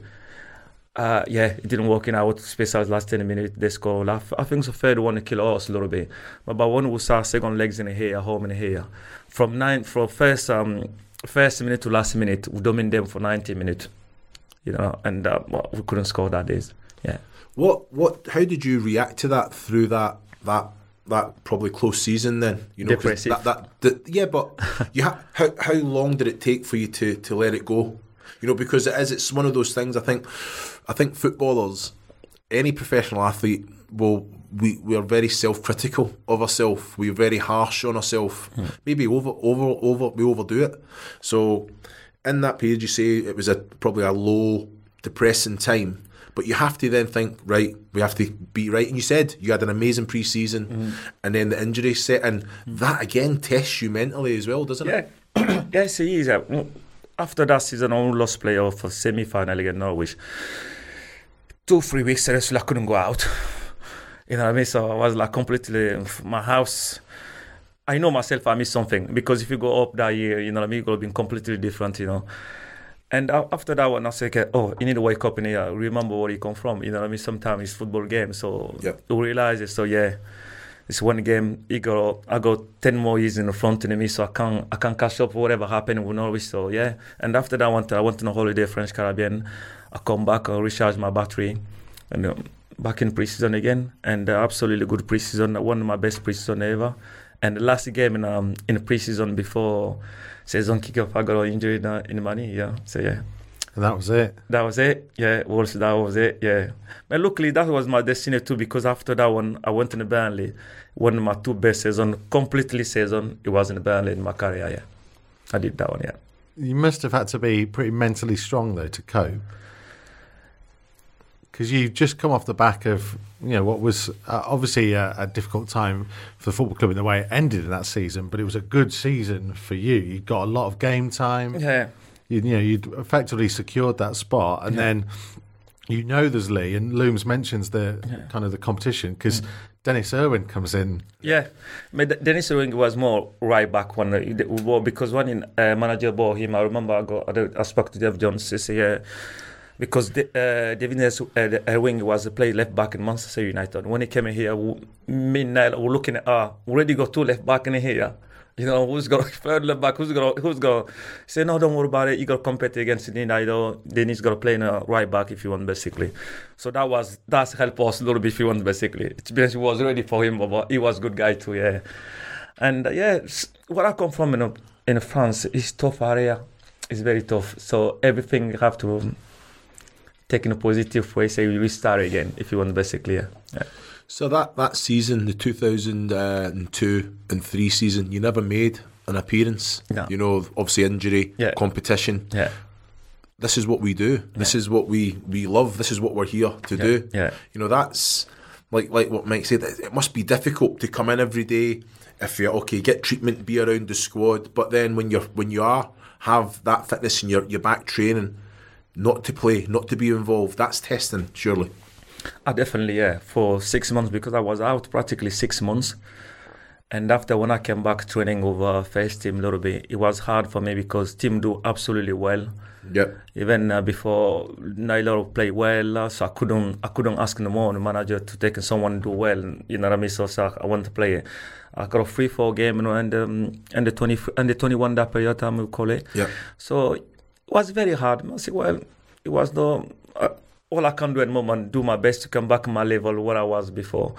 Uh, yeah, it didn't work in our specials last 10 minutes. They scored. I, I think the third one to kill us a little bit. But, but when we saw second legs in here, home in here, from nine, from first um, first minute to last minute, we dominated them for 90 minutes. You know, and uh, we couldn't score that days. Yeah. What what? How did you react to that through that that that probably close season? Then you know Depressive. that, that the, yeah, but you ha- how how long did it take for you to to let it go? You know, because it is it's one of those things. I think I think footballers, any professional athlete will. We, we are very self critical of ourselves. We're very harsh on ourselves. Maybe over over over we overdo it. So in that period, you say it was a probably a low, depressing time. But you have to then think, right, we have to be right. And you said you had an amazing pre season mm-hmm. and then the injury set in. Mm-hmm. That again tests you mentally as well, doesn't it? Yeah, yes, it is. After that season, I lost playoff for semi final against Norwich. Two, three weeks, seriously, I couldn't go out. You know what I mean? So I was like completely, my house. I know myself, I miss something because if you go up that year, you know what I mean, it would have been completely different, you know. And after that one, I said, okay, oh, you need to wake up in here, remember where you come from. You know what I mean? Sometimes it's football game, so Yep. you realize it. So yeah, it's one game. You go, I got ten more years in the front of me, so I can't, I can't catch up for whatever happened with Norwich. So yeah, and after that, I went to, I went on a holiday, French Caribbean. I come back, I recharge my battery, and um, back in preseason again, and uh, absolutely good preseason, one of my best preseason ever. And the last game in um in preseason before season kickoff, I got injured uh, in the money. Yeah, so yeah. And that was it. That was it. Yeah, Wolves, that was it. Yeah. But luckily, that was my destiny too, because after that one, I went in Burnley. One of my two best season, completely season, it was in Burnley in my career. Yeah. I did that one, yeah. You must have had to be pretty mentally strong though to cope. Because you've just come off the back of you know what was uh, obviously a, a, difficult time for the football club in the way it ended in that season, but it was a good season for you. You got a lot of game time. Yeah, you, you know you'd effectively secured that spot, and yeah. then you know there's Lee, and Looms mentions the yeah. kind of the competition because mm. Denis Irwin comes in. Yeah, but Denis Irwin was more right back when uh, because when in, uh, manager bought him, I remember I, got, I spoke to Dave Jones. Uh, because the, uh, David uh, Irwin was a play left back in Manchester United. When he came here, me and Niall were looking at, ah, already got two left back in here. You know, who's got third left back? Who's got who's got? Say no, don't worry about it. You got to compete against United. Then he's got to play in a right back if you want, basically. So that was that's helped us a little bit if you want, basically. Experience was ready for him, but he was a good guy too, yeah. And uh, yeah, where I come from in in France is tough area. It's very tough. So everything you have to take in a positive way. Say we restart again if you want, basically. Yeah. yeah. So that, that season, the 2002 and 3 season, you never made an appearance. No. You know, obviously injury, yeah. competition. Yeah. This is what we do. This is what we, we love. This is what we're here to yeah. do. Yeah. You know, that's like like what Mike said. It must be difficult to come in every day if you're okay, get treatment, be around the squad. But then when you're when you are have that fitness and you're you're back training, not to play, not to be involved, that's testing, surely. Uh, definitely, yeah. For six months, because I was out practically six months. And after when I came back training over first team a little bit, it was hard for me because team do absolutely well. Yeah. Even uh, before Naylor play well, uh, so I couldn't I couldn't ask no more the manager to take someone do well. You know what I mean? So, so I want to play. I got a free four game, you know, and um, and the twenty and the twenty one that period time we call it. Yeah. So was very hard. I said, well, it was the Uh, all I can do at the moment, do my best to come back my level where I was before.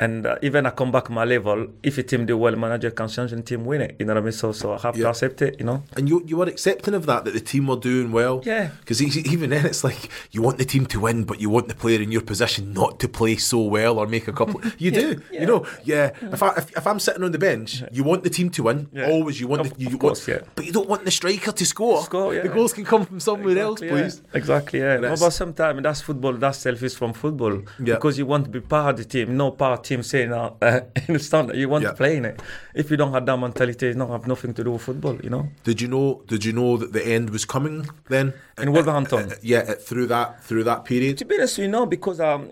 And uh, even I come back my level, if a team do well, manager can change and team win it. You know what I mean? So, so I have yeah. to accept it. You know. And you you were accepting of that that the team were doing well. Yeah. Because even then, it's like you want the team to win, but you want the player in your position not to play so well or make a couple. You yeah. do. Yeah. You know. Yeah. If I if, if, I'm sitting on the bench, you want the team to win. Always. You want of, the, you course, want, but you don't want the striker to score. Score. The goals can come from somewhere exactly, else, please. Exactly. Yeah. But sometimes that's football. That's selfish from football. Yeah. Because you want to be part of the team. No part team saying. Uh, the stand that you want yeah. to play in it. If you don't have that mentality, it don't have nothing to do with football. You know. Did you know? Did you know that the end was coming then? In Wolverhampton. Uh, uh, yeah, through that through that period. To be honest, you know, because um,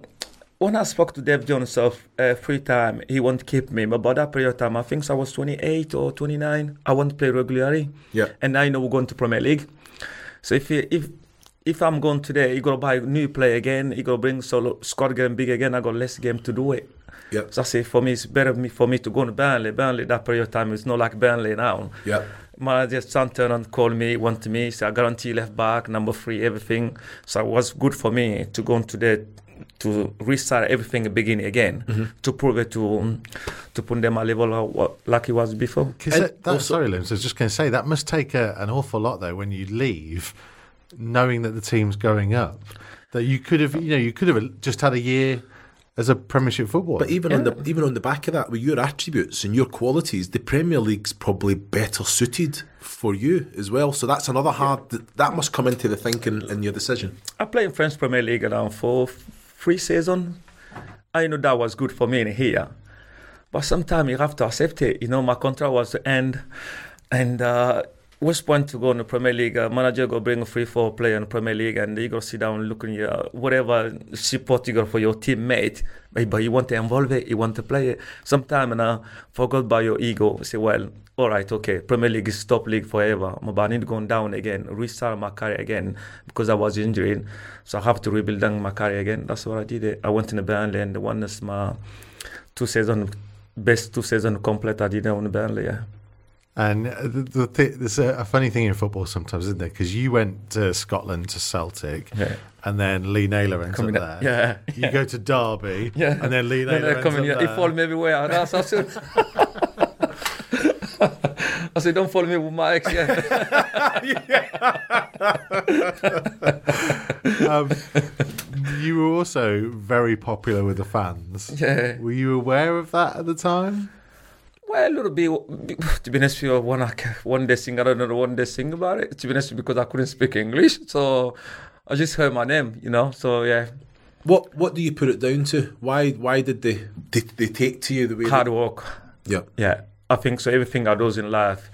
when I spoke to Dave Jones of uh, free time, he won't keep me. But by that period of time, I think I was 28 or 29. I want to play regularly. Yeah. And I know we're going to Premier League. So if he, if if I'm going today, you gotta buy a new play again. You gotta bring solo squad game big again. I got less game to do it. Yeah. So I say for me, it's better for me to go to Burnley. Burnley that period of time is not like Burnley now. Yeah. Manager Stan Ternent called me, wanted me, so I guarantee left back, number three, everything. So it was good for me to go into the to restart everything beginning again mm-hmm. to prove it to to put them a level like it was before. That, that, sorry, Limbs, I was just going to say that must take a, an awful lot though when you leave, knowing that the team's going up. That you could have, you know, you could have just had a year as a Premiership footballer. But even yeah. on the even on the back of that, with your attributes and your qualities, the Premier League's probably better suited for you as well. So that's another hard that, that must come into the thinking in your decision. I played in French Premier League around for three seasons. I know that was good for me in here, but sometimes you have to accept it. You know, my contract was to end, and. Uh, West Point to go in the Premier League, uh, manager go bring a free four player in the Premier League, and you go sit down and look in your whatever support you got for your teammate, but you want to involve it, you want to play it. Sometimes and uh, forgot by your ego. Say, well, all right, okay, Premier League is top league forever, but I need to go down again, restart my career again because I was injured, so I have to rebuild my career again. That's what I did. I went in the Burnley, and the one is my two season best two season complete I did on Burnley. Yeah. And the, the th- there's a, a, funny thing in football sometimes, isn't there? Because you went to Scotland to Celtic, yeah. and then Lee Naylor ends coming up there. Yeah, you go to Derby, yeah. and then Lee Naylor ends coming up there. He followed me everywhere. That's I said, I said, don't follow me with my ex. Yeah. um, you were also very popular with the fans. Yeah. Were you aware of that at the time? Well, a little bit. To be honest with you, one, one day sing, I don't know one day sing about it. To be honest, because I couldn't speak English, so I just heard my name, you know. So yeah. What What do you put it down to? Why Why did they they, they take to you the way? Hard work. yeah. Yeah, I think so. Everything I do in life,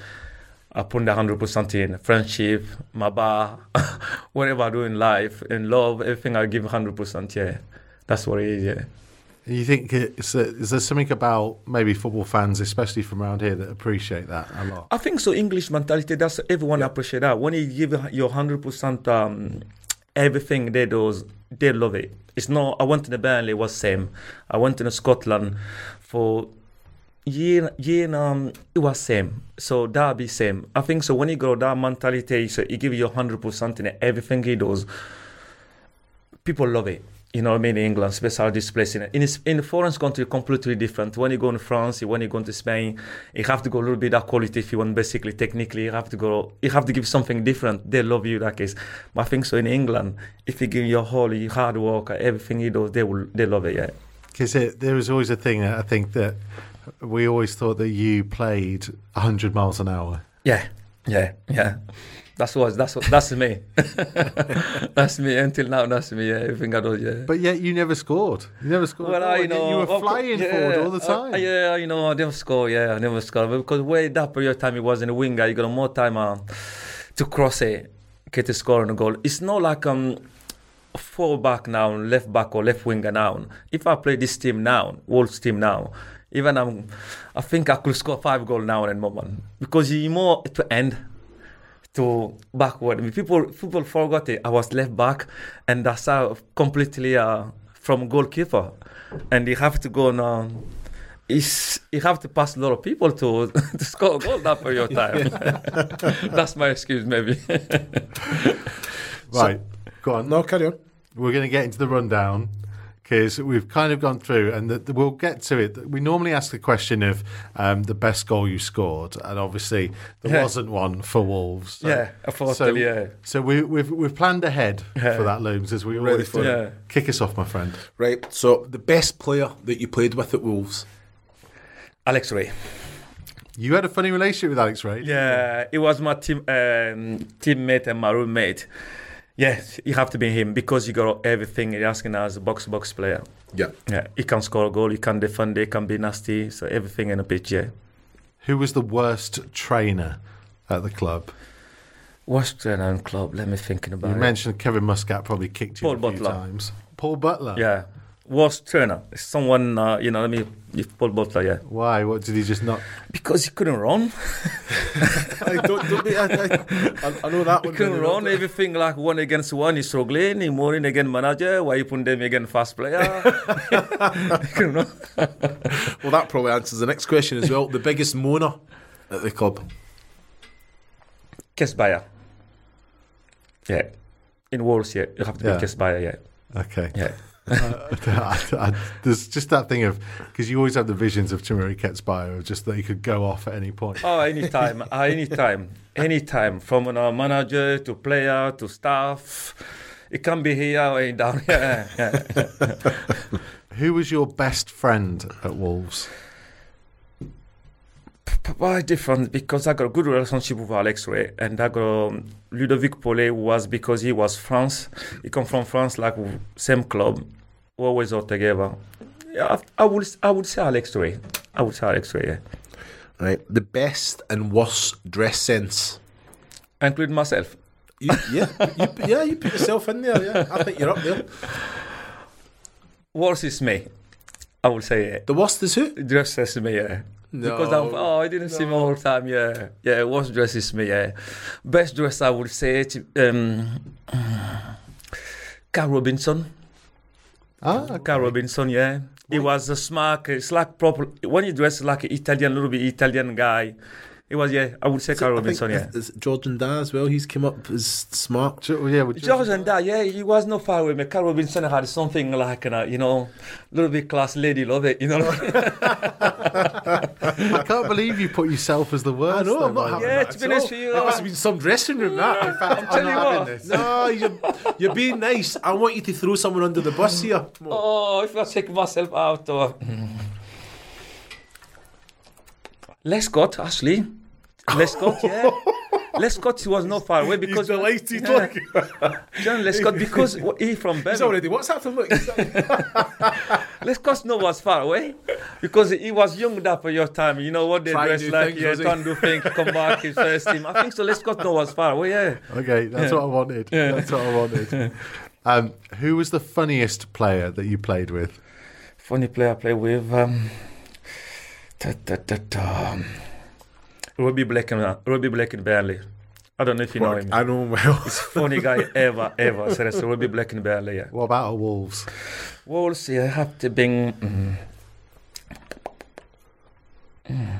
I put the hundred percent in. Friendship, my bar, whatever I do in life, in love, everything I give hundred percent. Yeah, that's what it is. Yeah. You think it's a, is there something about maybe football fans, especially from around here, that appreciate that a lot? I think so. English mentality. That's everyone appreciate that. When you give your hundred percent, um, everything they do, they love it. It's not. I went to the Burnley, it was same. I went to Scotland for year, year, um, it was same. So that be same. I think so. When you grow that mentality, so you give your hundred percent in everything he does. People love it. You know what I mean? England, especially this place. In in, in a foreign country, completely different. When you go to France, when you go to Spain, you have to go a little bit that quality. If you want, basically, technically, you have to go. You have to give something different. They love you that case. But I think so. In England, if you give your whole your hard work, everything you do, they will. They love it. Yeah. Because there was always a thing that I think that we always thought that you played 100 miles an hour. Yeah, yeah, yeah. That's what that's what, that's me. that's me until now. That's me. Yeah, everything I do. Yeah. But yet you never scored. You never scored. Well, I and know you were flying yeah, forward all the uh, time. yeah, you know, I never score. Yeah, I never score because way that period of time it was in the winger. You got more time uh, to cross it, get a score on a goal. It's not like um full back now, left back or left winger now. If I play this team now, Wolves team now, even um, I think I could score five goals now in a moment because you more to end to backward. People people forgot it. I was left back, and that's how completely uh, from goalkeeper, and you have to go now. Is you have to pass a lot of people to to score a goal that for your time. that's my excuse, maybe. right. Go on. No, carry on. We're going to get into the rundown because we've kind of gone through, and the, the- we'll get to it. We normally ask the question of um, the best goal you scored, and obviously there Yeah. wasn't one for Wolves. So, Yeah, unfortunately, so, yeah. So we, we've we've planned ahead Yeah. for that, Looms, as we Ready always do. Yeah. Kick us off, my friend. Right. So the best player that you played with at Wolves. Alex Rae. You had a funny relationship with Alex Rae. Yeah, it was my team um, teammate and my roommate. Yes, you have to be him because you got everything. You're asking as a box box player. Yeah. Yeah, he can score a goal, he can defend, he can be nasty. So everything in the pitch. Yeah. Who was the worst trainer at the club? Worst trainer name club? Let me thinking about You it. You mentioned Kevin Muscat probably kicked you Paul a few Butler. times. Paul Butler. Yeah. Worst trainer. Someone, uh, you know, let me, if Paul Butler, yeah. Why? What did he just not? Because he couldn't run. I, don't, don't be, I, I, I know that He one. couldn't run. Everything like one against one, he's struggling. He more in against manager. Why you put them against fast player? Well, that probably answers the next question as well. The biggest moaner at the club. Ketsbaia. Yeah. In Wolves, yeah. You have to Yeah. be Ketsbaia, yeah. Okay. Yeah. I, I, there's just that thing of because you always have the visions of Temuri Ketsbaia of just that he could go off at any point. Oh, anytime, uh, anytime, anytime. From a manager to player to staff, it can be here or down here. Who was your best friend at Wolves? Why different? Because I got a good relationship with Alex Rae, and I got um, Ludovic Pollet was because he was France. He come from France, like same club, always all together. Yeah, I, I would I would say Alex Rae. I would say Alex Rae, yeah. Right. The best and worst dress sense. including myself. You, yeah, you, yeah, you put yourself in there. Yeah, I think you're up there. Worst is me. I would say yeah. The worst is who? Dress is me, yeah. Because I'm, oh, I didn't see him all the time, yeah. Yeah, worst dress is me, yeah. Best dress, I would say, it's, um, Carl Robinson. Ah, Carl Robinson, yeah. He was a smart, it's like proper, when he dressed like an Italian, little bit Italian guy. He was, yeah, I would say Carl Robinson, yeah. it's George Ndah as well. He's come up as smart. Jo- yeah, well, George and that, yeah, he was not far away. Carl Robinson had something like, uh, you know, little bit class lady, love it, you know. I can't believe you put yourself as the worst. I know, though, I'm not having. Yeah, that to be at honest all. with you, That uh, must have been some dressing room, that. In fact, I'm telling you not what. having this. no, you're, you're being nice. I want you to throw someone under the bus here. Come on. Oh, if I take myself out. Or... Lescott, Ashley. Lescott, yeah. Lescott was not far away because He's delighted. Yeah. Look, John Lescott because he from he's already WhatsApped him. Look, he's- Lescott no was far away because he was young up at your time. You know what they Try dress like, things, yeah, was he? try and do things, come back his first team. I think so. Lescott no was far away. Yeah. Okay, that's what I wanted. That's what I wanted. Um, who was the funniest player that you played with? Funny player I play with. Um, ta, ta, ta, ta. Robbie Blake and Robbie Blake in Burnley. I don't know if you know him. I know him well. Funny guy ever, ever. Seriously, Robbie Blake in Burnley. Yeah. What about Wolves? Wolves, yeah, I have to be. Mm, mm.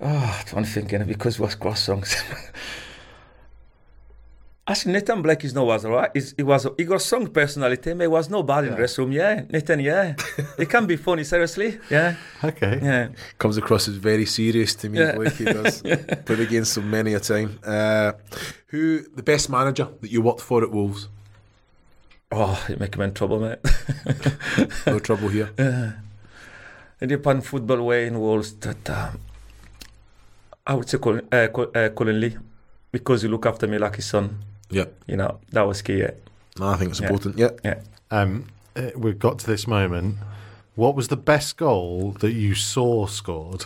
Oh, I'm thinking because it was cross songs. Actually, Nathan Blake is no was alright. He's- He was he got strong personality, but he was no bad in dressing room. Yeah, Nathan. Yeah, he can be funny. Seriously. Yeah, Okay. yeah. Comes across as very serious to me, Yeah. like he does. Played against him many a time. Uh, who the best manager that you worked for at Wolves? Oh, you make him in trouble, mate. No trouble here. in the pan football way in Wolves, that um, I would say Colin, uh, uh, Colin Lee because he look after me like his son. Yeah, You know, that was key. Yeah. no, I think it's important. Yeah, yeah. Um, uh, we've got to this moment. What was the best goal that you saw scored?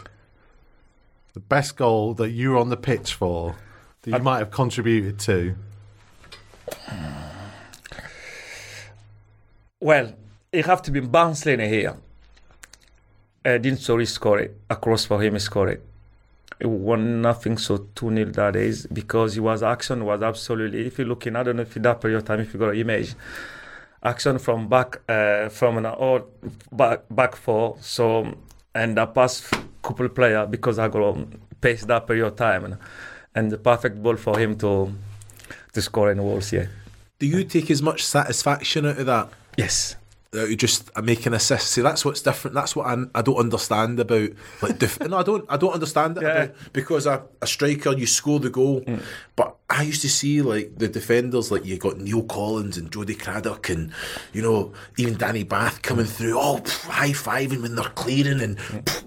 The best goal that you were on the pitch for that you I- might have contributed to? Well, it have to be Barnsley here. Uh, didn't sorry score it. Across for him score it. It won nothing, so 2 nil that is because it was action was absolutely. If you're looking, I don't know if in that period of time, if you got an image, action from back uh, from an old back back four. So and I pass couple player because I got pace that period of time and, and the perfect ball for him to to score in the walls. Yeah. Do you take as much satisfaction out of that? Yes. You just make an assist. See, that's what's different. That's what I, I don't understand about. Like, def- no, I don't. I don't understand it Yeah. about, because a, a striker, you score the goal. Mm. But I used to see like the defenders, like you got Neil Collins and Jody Craddock, and you know even Danny Batth coming through, all high fiving when they're clearing, and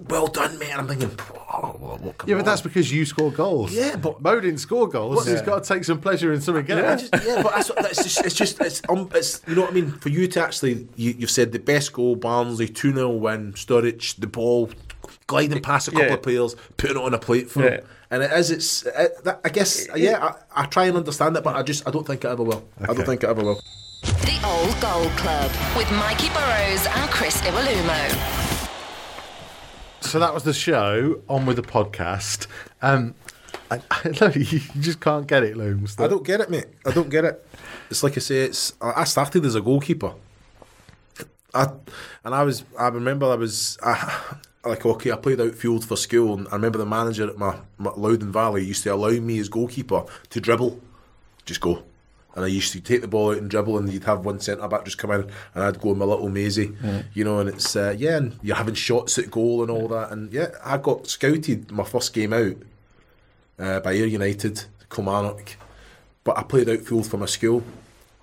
well done, man. I'm thinking, oh, well, well, come Yeah, but on. that's because you score goals. Yeah, but- Mo didn't score goals. He's got to take some pleasure in something else. just, yeah, but that's, that's just, it's just, it's, um, it's, you know what I mean? For you to actually, you, you've said the best goal, Barnsley, 2 0 win, Sturridge, the ball, gliding past a couple Yeah. of players, putting it on a plate for Yeah. him. And it is, it's, it, that, I guess, yeah, I, I try and understand it, but I just, I don't think it ever will. I don't think it ever will. The Old Gold Club with Mikey Burrows and Chris Iwelumo. So that was the show. On with the podcast. Um, I, I know you just can't get it, Looms. I don't get it, mate. I don't get it. It's like I say, it's, I I started as a goalkeeper. I, and I was, I remember I was, I, like, okay, I played outfield for school, and I remember the manager at my, my Loudon Valley used to allow me as goalkeeper to dribble, just go. And I used to take the ball out and dribble, and you'd have one centre back just come in, and I'd go in my little mazy, you know. And it's uh, yeah, and you're having shots at goal and all that. And yeah, I got scouted my first game out uh, by Ayr United, Kilmarnock, but I played outfield for my school,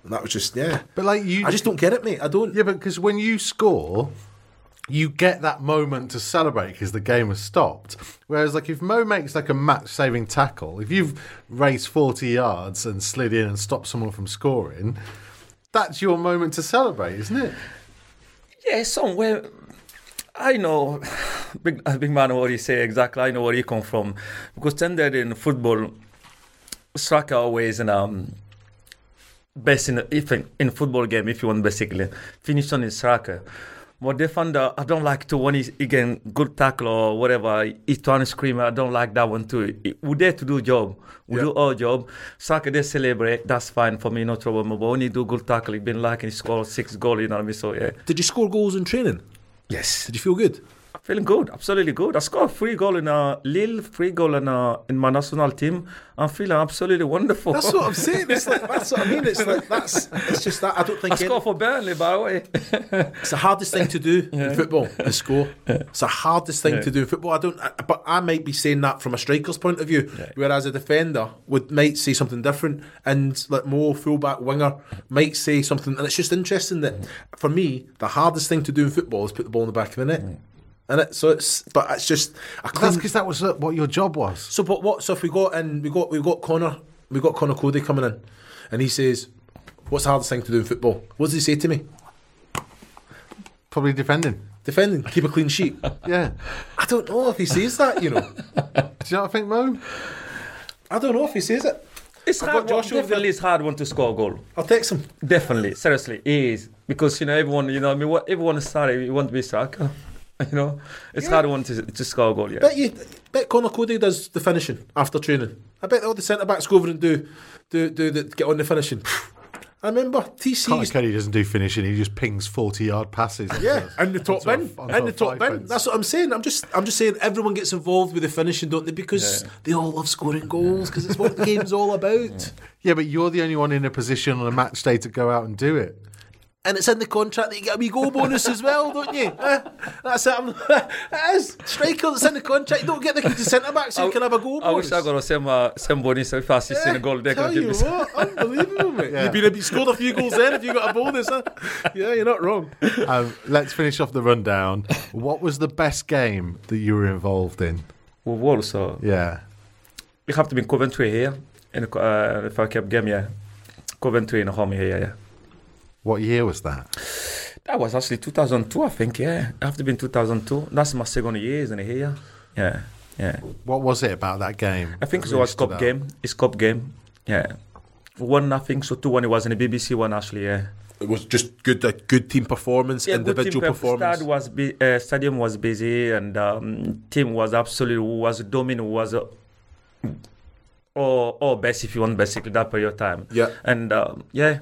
and that was just yeah. But like you, I just don't get it, mate. I don't. Yeah, but because when you score, you get that moment to celebrate because the game has stopped. Whereas, like if Mo makes like a match-saving tackle, if you've raced forty yards and slid in and stopped someone from scoring, that's your moment to celebrate, isn't it? Yeah, somewhere. I know, big, big man, what you say exactly. I know where you come from because standard in football, striker always and um, best in if in, in football game if you want basically finish on his striker. But defender, I don't like to when he's again good tackle or whatever. He's trying to scream. I don't like that one too. We there to do job. We do our job. Striker they celebrate. That's fine for me, no trouble. But when you do good tackle, he been like and he score six goal. You know what I mean? So yeah. Did you score goals in training? Yes. Did you feel good? Feeling good, absolutely good. I scored three goal in uh, Lille, three goal in uh, in my national team. I'm feeling absolutely wonderful. That's what I'm saying. It's like that's what I mean. It's like that's. It's just that I don't think I scored for Burnley, by the way. it's the hardest thing to do in football. Is score. It's the hardest thing to do in football. I don't. I, but I might be saying that from a striker's point of view, whereas a defender would might say something different, and like Mo, fullback, winger, might say something. And it's just interesting that for me, the hardest thing to do in football is put the ball in the back of the net. And it so it's but it's just I That's because that was uh, what your job was. So but what? So if we got in, we got we got Connor, we got Conor Coady coming in, and he says, "What's the hardest thing to do in football?" What does he say to me? Probably defending. Defending, keep a clean sheet. Yeah. I don't know if he says that. You know, Do you know what I think, Mo? I don't know if he says it. It's I've hard. got one- Joshua over definitely, it's hard one to score a goal. I'll text him. Definitely, seriously, it is because you know everyone. You know, I mean, what everyone is starting. You want to be a striker. You know, it's hard one to to score a goal. Yeah. Bet you, bet Conor Coady does the finishing after training. I bet all the centre backs go over and do, do, do the get on the finishing. I remember TC. Conor Coady doesn't do finishing. He just pings forty-yard passes. Yeah, and the top Onto bin, and the top five bin. That's what I'm saying. I'm just, I'm just saying. Everyone gets involved with the finishing, don't they? Because they all love scoring goals. Because it's what the game's all about. Yeah, but you're the only one in a position on a match day to go out and do it. And it's in the contract that you get a wee goal bonus as well, don't you? Eh? That's it. I'm, it is striker. It's in the contract. You don't get the kid to centre back, so you can have a goal I bonus. wish I got the same uh, same bonus if I assist in a goal. They Tell can give you me. some- what, unbelievable, mate. Yeah. You've been you scored a few goals then if you got a bonus. Huh? Yeah, you're not wrong. Um, let's finish off the rundown. What was the best game that you were involved in? With Wolves, so Yeah. you have to be in Coventry here. In the, uh, if I kept game, yeah, Coventry in home here, yeah. What year was that? That was actually 2002, I think. Yeah, it have to be 2002. That's my second year, isn't it? Here, yeah, yeah. What was it about that game? I think that it was cup out? game. It's cup game. Yeah, one nothing. So two one. It was in the BBC one actually. Yeah. It was just good, a good team performance, Yeah, good individual team performance. Stad was bu- uh, stadium was busy and um, team was absolutely was dominant was uh, or or best if you want basically that period of time. Yeah. And um, yeah,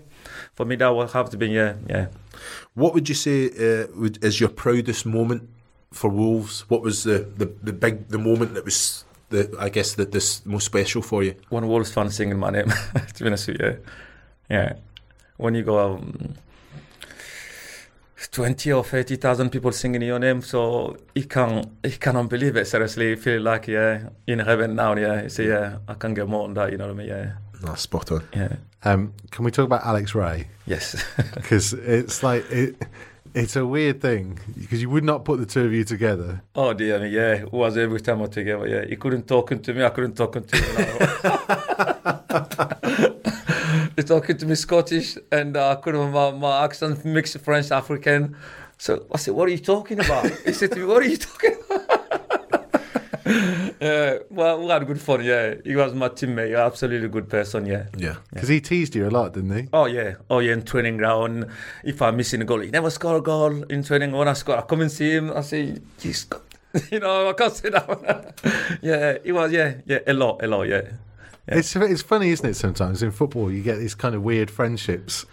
for me that would have to be yeah yeah. What would you say uh, would, is your proudest moment for Wolves? What was the, the, the big the moment that was the I guess that this most special for you? One Wolves fan singing my name. to be honest with you, yeah. When you go. Um, 20 or 30,000 people singing your name, so you can't, you cannot believe it. Seriously, you feel like, yeah, in heaven now, yeah. You say, yeah, I can get more than that, you know what I mean? Yeah, No, spot on. yeah. Um, can we talk about Alex Rae? Yes. Because it's like it, it's a weird thing because you would not put the two of you together. oh dear me, yeah. It was every time we're together, yeah. He couldn't talk to me, I couldn't talk to him. He's talking to me Scottish and uh, I couldn't, my, my accent mixed French, African. So I said, what are you talking about? he said to me, what are you talking about? Yeah, well, we had good fun, yeah. He was my teammate, absolutely good person, yeah. Yeah. Because he teased you a lot, didn't he? Oh yeah, oh yeah, in training ground. If I'm missing a goal, he never score a goal in training. When I score, I come and see him. I say, you score. you know, I can't say that. yeah, it was yeah, yeah, a lot, a lot, yeah. Yeah. It's it's funny, isn't it? Sometimes in football, you get these kind of weird friendships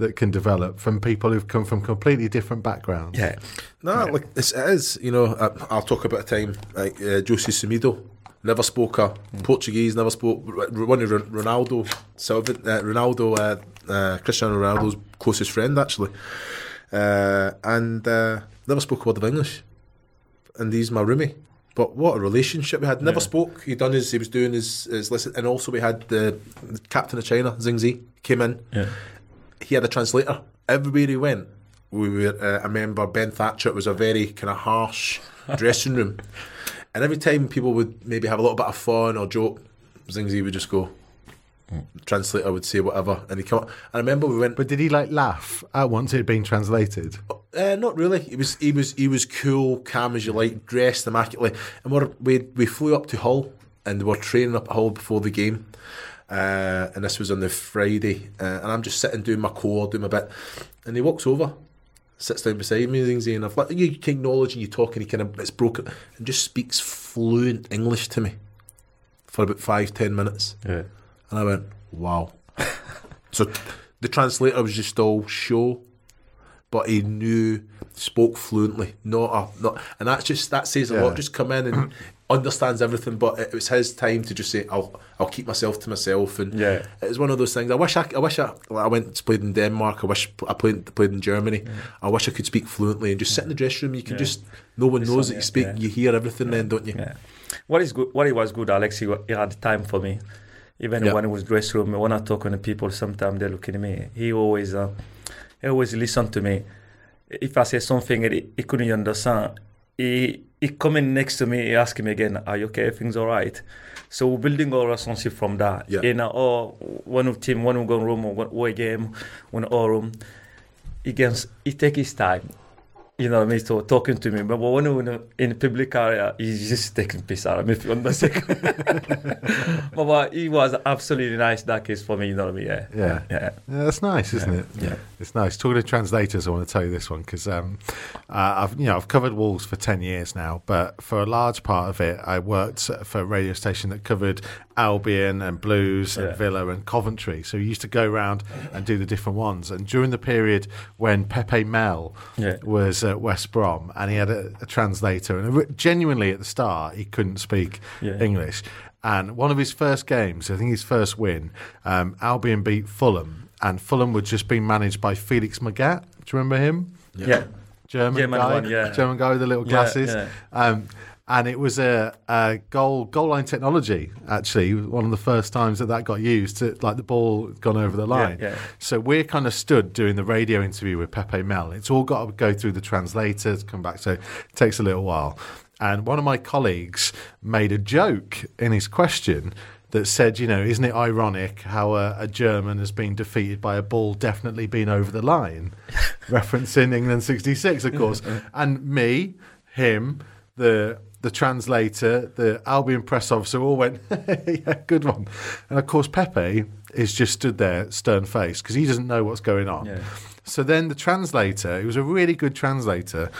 that can develop from people who've come from completely different backgrounds. Yeah, No, like it's, it is. You know, I, I'll talk about a time like uh, Jose Semedo never spoke a Portuguese, never spoke R- one of Ronaldo, Silva, uh, Ronaldo, uh, uh, Cristiano Ronaldo's closest friend actually, uh, and uh, never spoke a word of English. And he's my roomie. But what a relationship we had. Never Yeah. spoke. He done his. He was doing his, his listen, and also we had the, the captain of China, Zheng Zhi, came in yeah, he had a translator everywhere he went. We were, uh, I remember Ben Thatcher. It was a very kind of harsh dressing room, and every time people would maybe have a little bit of fun or joke, Zheng Zhi would just go. Translator would say whatever, and he come. Up. I remember we went, But did he like laugh at once it had been translated? uh, not really. He was he was he was cool, calm as you like, dressed immaculately, and we're, we we flew up to Hull and we were training up at Hull before the game. Uh, and this was on the Friday, uh, and I'm just sitting doing my core, doing my bit, and he walks over, sits down beside me, and and I've like you can acknowledge and you talk, and he kind of it's broken, and just speaks fluent English to me for about five ten minutes, yeah. and I went, wow. so the translator was just all show, but he knew, spoke fluently, not a, not, and that's just that says a Yeah. lot. Just come in and understands everything, but it was his time to just say, "I'll I'll keep myself to myself." And Yeah. it was one of those things. I wish I, I wish I, I went to played in Denmark. I wish I played played in Germany. I wish I could speak fluently and just sit in the dressing room. You can Yeah. just no one knows that you speak. yeah. You hear everything, then don't you? Yeah. What is good? What it was good, Alex. He, he had time for me. Even Yeah. when it was dressing room, when I talk to people, sometimes they're looking at me. He always, uh, he always listened to me. If I say something he, he couldn't understand, he he coming next to me, he asking me again, "Are you okay? Everything's all right?" So we're building our relationship from that. Yeah. You know, or one of team, one of go room or one away game, one all room. He gets he take his time. You know what I mean? So talking to me, but when we're in public area, he's just taking piss out of me on the second. but, but he was absolutely nice that case for me. You know what I mean? Yeah. Yeah. Yeah. Yeah, that's nice, isn't it? yeah. it's nice. Talking to translators, I want to tell you this one because um, uh, I've you know I've covered Wolves for ten years now, but for a large part of it, I worked for a radio station that covered Albion and Blues and Yeah. Villa and Coventry. So he used to go around and do the different ones. And during the period when Pepe Mel Yeah. was at West Brom and he had a, a translator, and re- genuinely at the start he couldn't speak Yeah. English. And one of his first games, I think his first win, um, Albion beat Fulham, and Fulham would just being managed by Felix Magath. Do you remember him? Yeah. German German guy, one, yeah. German guy with the little Yeah, glasses. yeah. Um, and it was a, a goal goal line technology. Actually, one of the first times that that got used. To, like the ball gone over the line. yeah. So we're kind of stood doing the radio interview with Pepe Mel. It's all got to go through the translators, come back. So it takes a little while. And one of my colleagues made a joke in his question that said, you know, isn't it ironic how a, a German has been defeated by a ball definitely being over the line? Referencing England 66, of course. and me, him, the the translator, the Albion press officer all went, yeah, good one. And of course, Pepe is just stood there, stern faced, because he doesn't know what's going on. Yeah. So then the translator, who was a really good translator,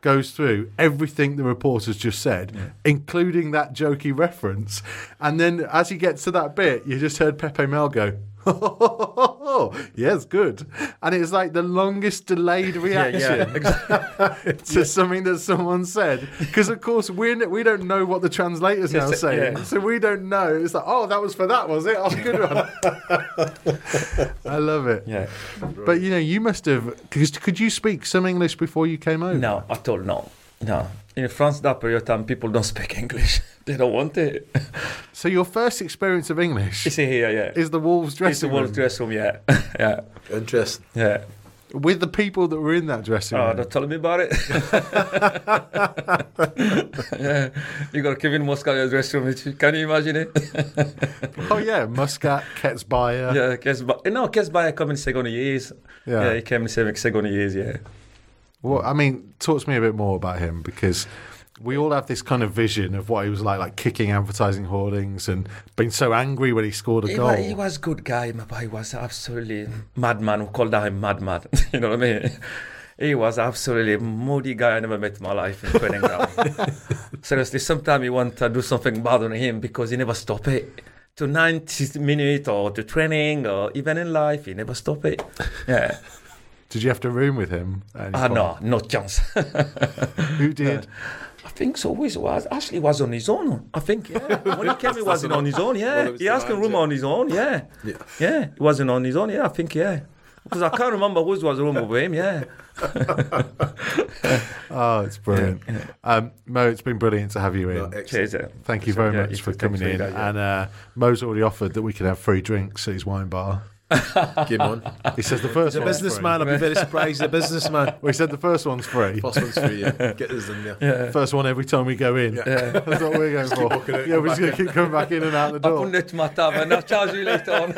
goes through everything the reporters just said, including that jokey reference. And then as he gets to that bit, you just heard Pepe Mel go, yes, good. And it's like the longest delayed reaction to something that someone said. Because, of course, we we don't know what the translator's now saying. yeah. So we don't know. It's like, oh, that was for that, was it? Oh, good one. I love it. Yeah. But you know, you must have. Cause, could you speak some English before you came over? No, at all, no. No. In France, that period of time, people don't speak English. they don't want it. So your first experience of English You see here, yeah. is the Wolves dressing. It's the Wolves room dress room, yeah. yeah. Interesting. Yeah. with the people that were in that dressing Oh, room. don't tell me about it. yeah. You got Kevin Muscat in a dress room. Can you imagine it? oh yeah, Muscat, Ketsbaia. yeah, Kesba. No, Ketsbaia come in second years. Yeah. Yeah. he came in second second years, yeah. Well, I mean, talk to me a bit more about him because we all have this kind of vision of what he was like, like kicking advertising hoardings and being so angry when he scored a He, goal. wa- he was a good guy, but he was absolutely madman. We called him madman. you know what I mean? He was absolutely moody guy I never met in my life in training ground. Seriously, sometimes you want to do something bad on him because he never stop it. To 90 minutes or to training or even in life, he never stop it. Yeah. Did you have to room with him? at Ah, point? no, no chance. Who did? I think so. He was actually was on his own. I think yeah. When he came, he wasn't on his own. Yeah, it he asked a room manager. on his own. Yeah, Yeah. yeah. He wasn't on his own. Yeah, I think yeah. Because I can't remember who was the room with him. Yeah. Oh, it's brilliant. Um, Mo, it's been brilliant to have you in. No. Cheers. Thank you very Yeah, much you for coming in. that, yeah. And uh, Mo's already offered that we can have free drinks at his wine bar. Game on. He says the first He's a one's businessman. I'd be very surprised. He's a businessman. Free. Well, he said the first one's free. First one's free. Yeah. Get us in there. First one every time we go in. Yeah. That's what we're going for. booking it, Yeah, we're just going to keep coming back in and out the I'll door. put it to my tavern. I'll charge you later on.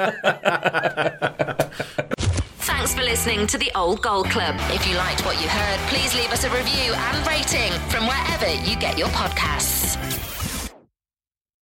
Thanks for listening to the Old Gold Club. If you liked what you heard, please leave us a review and rating from wherever you get your podcasts.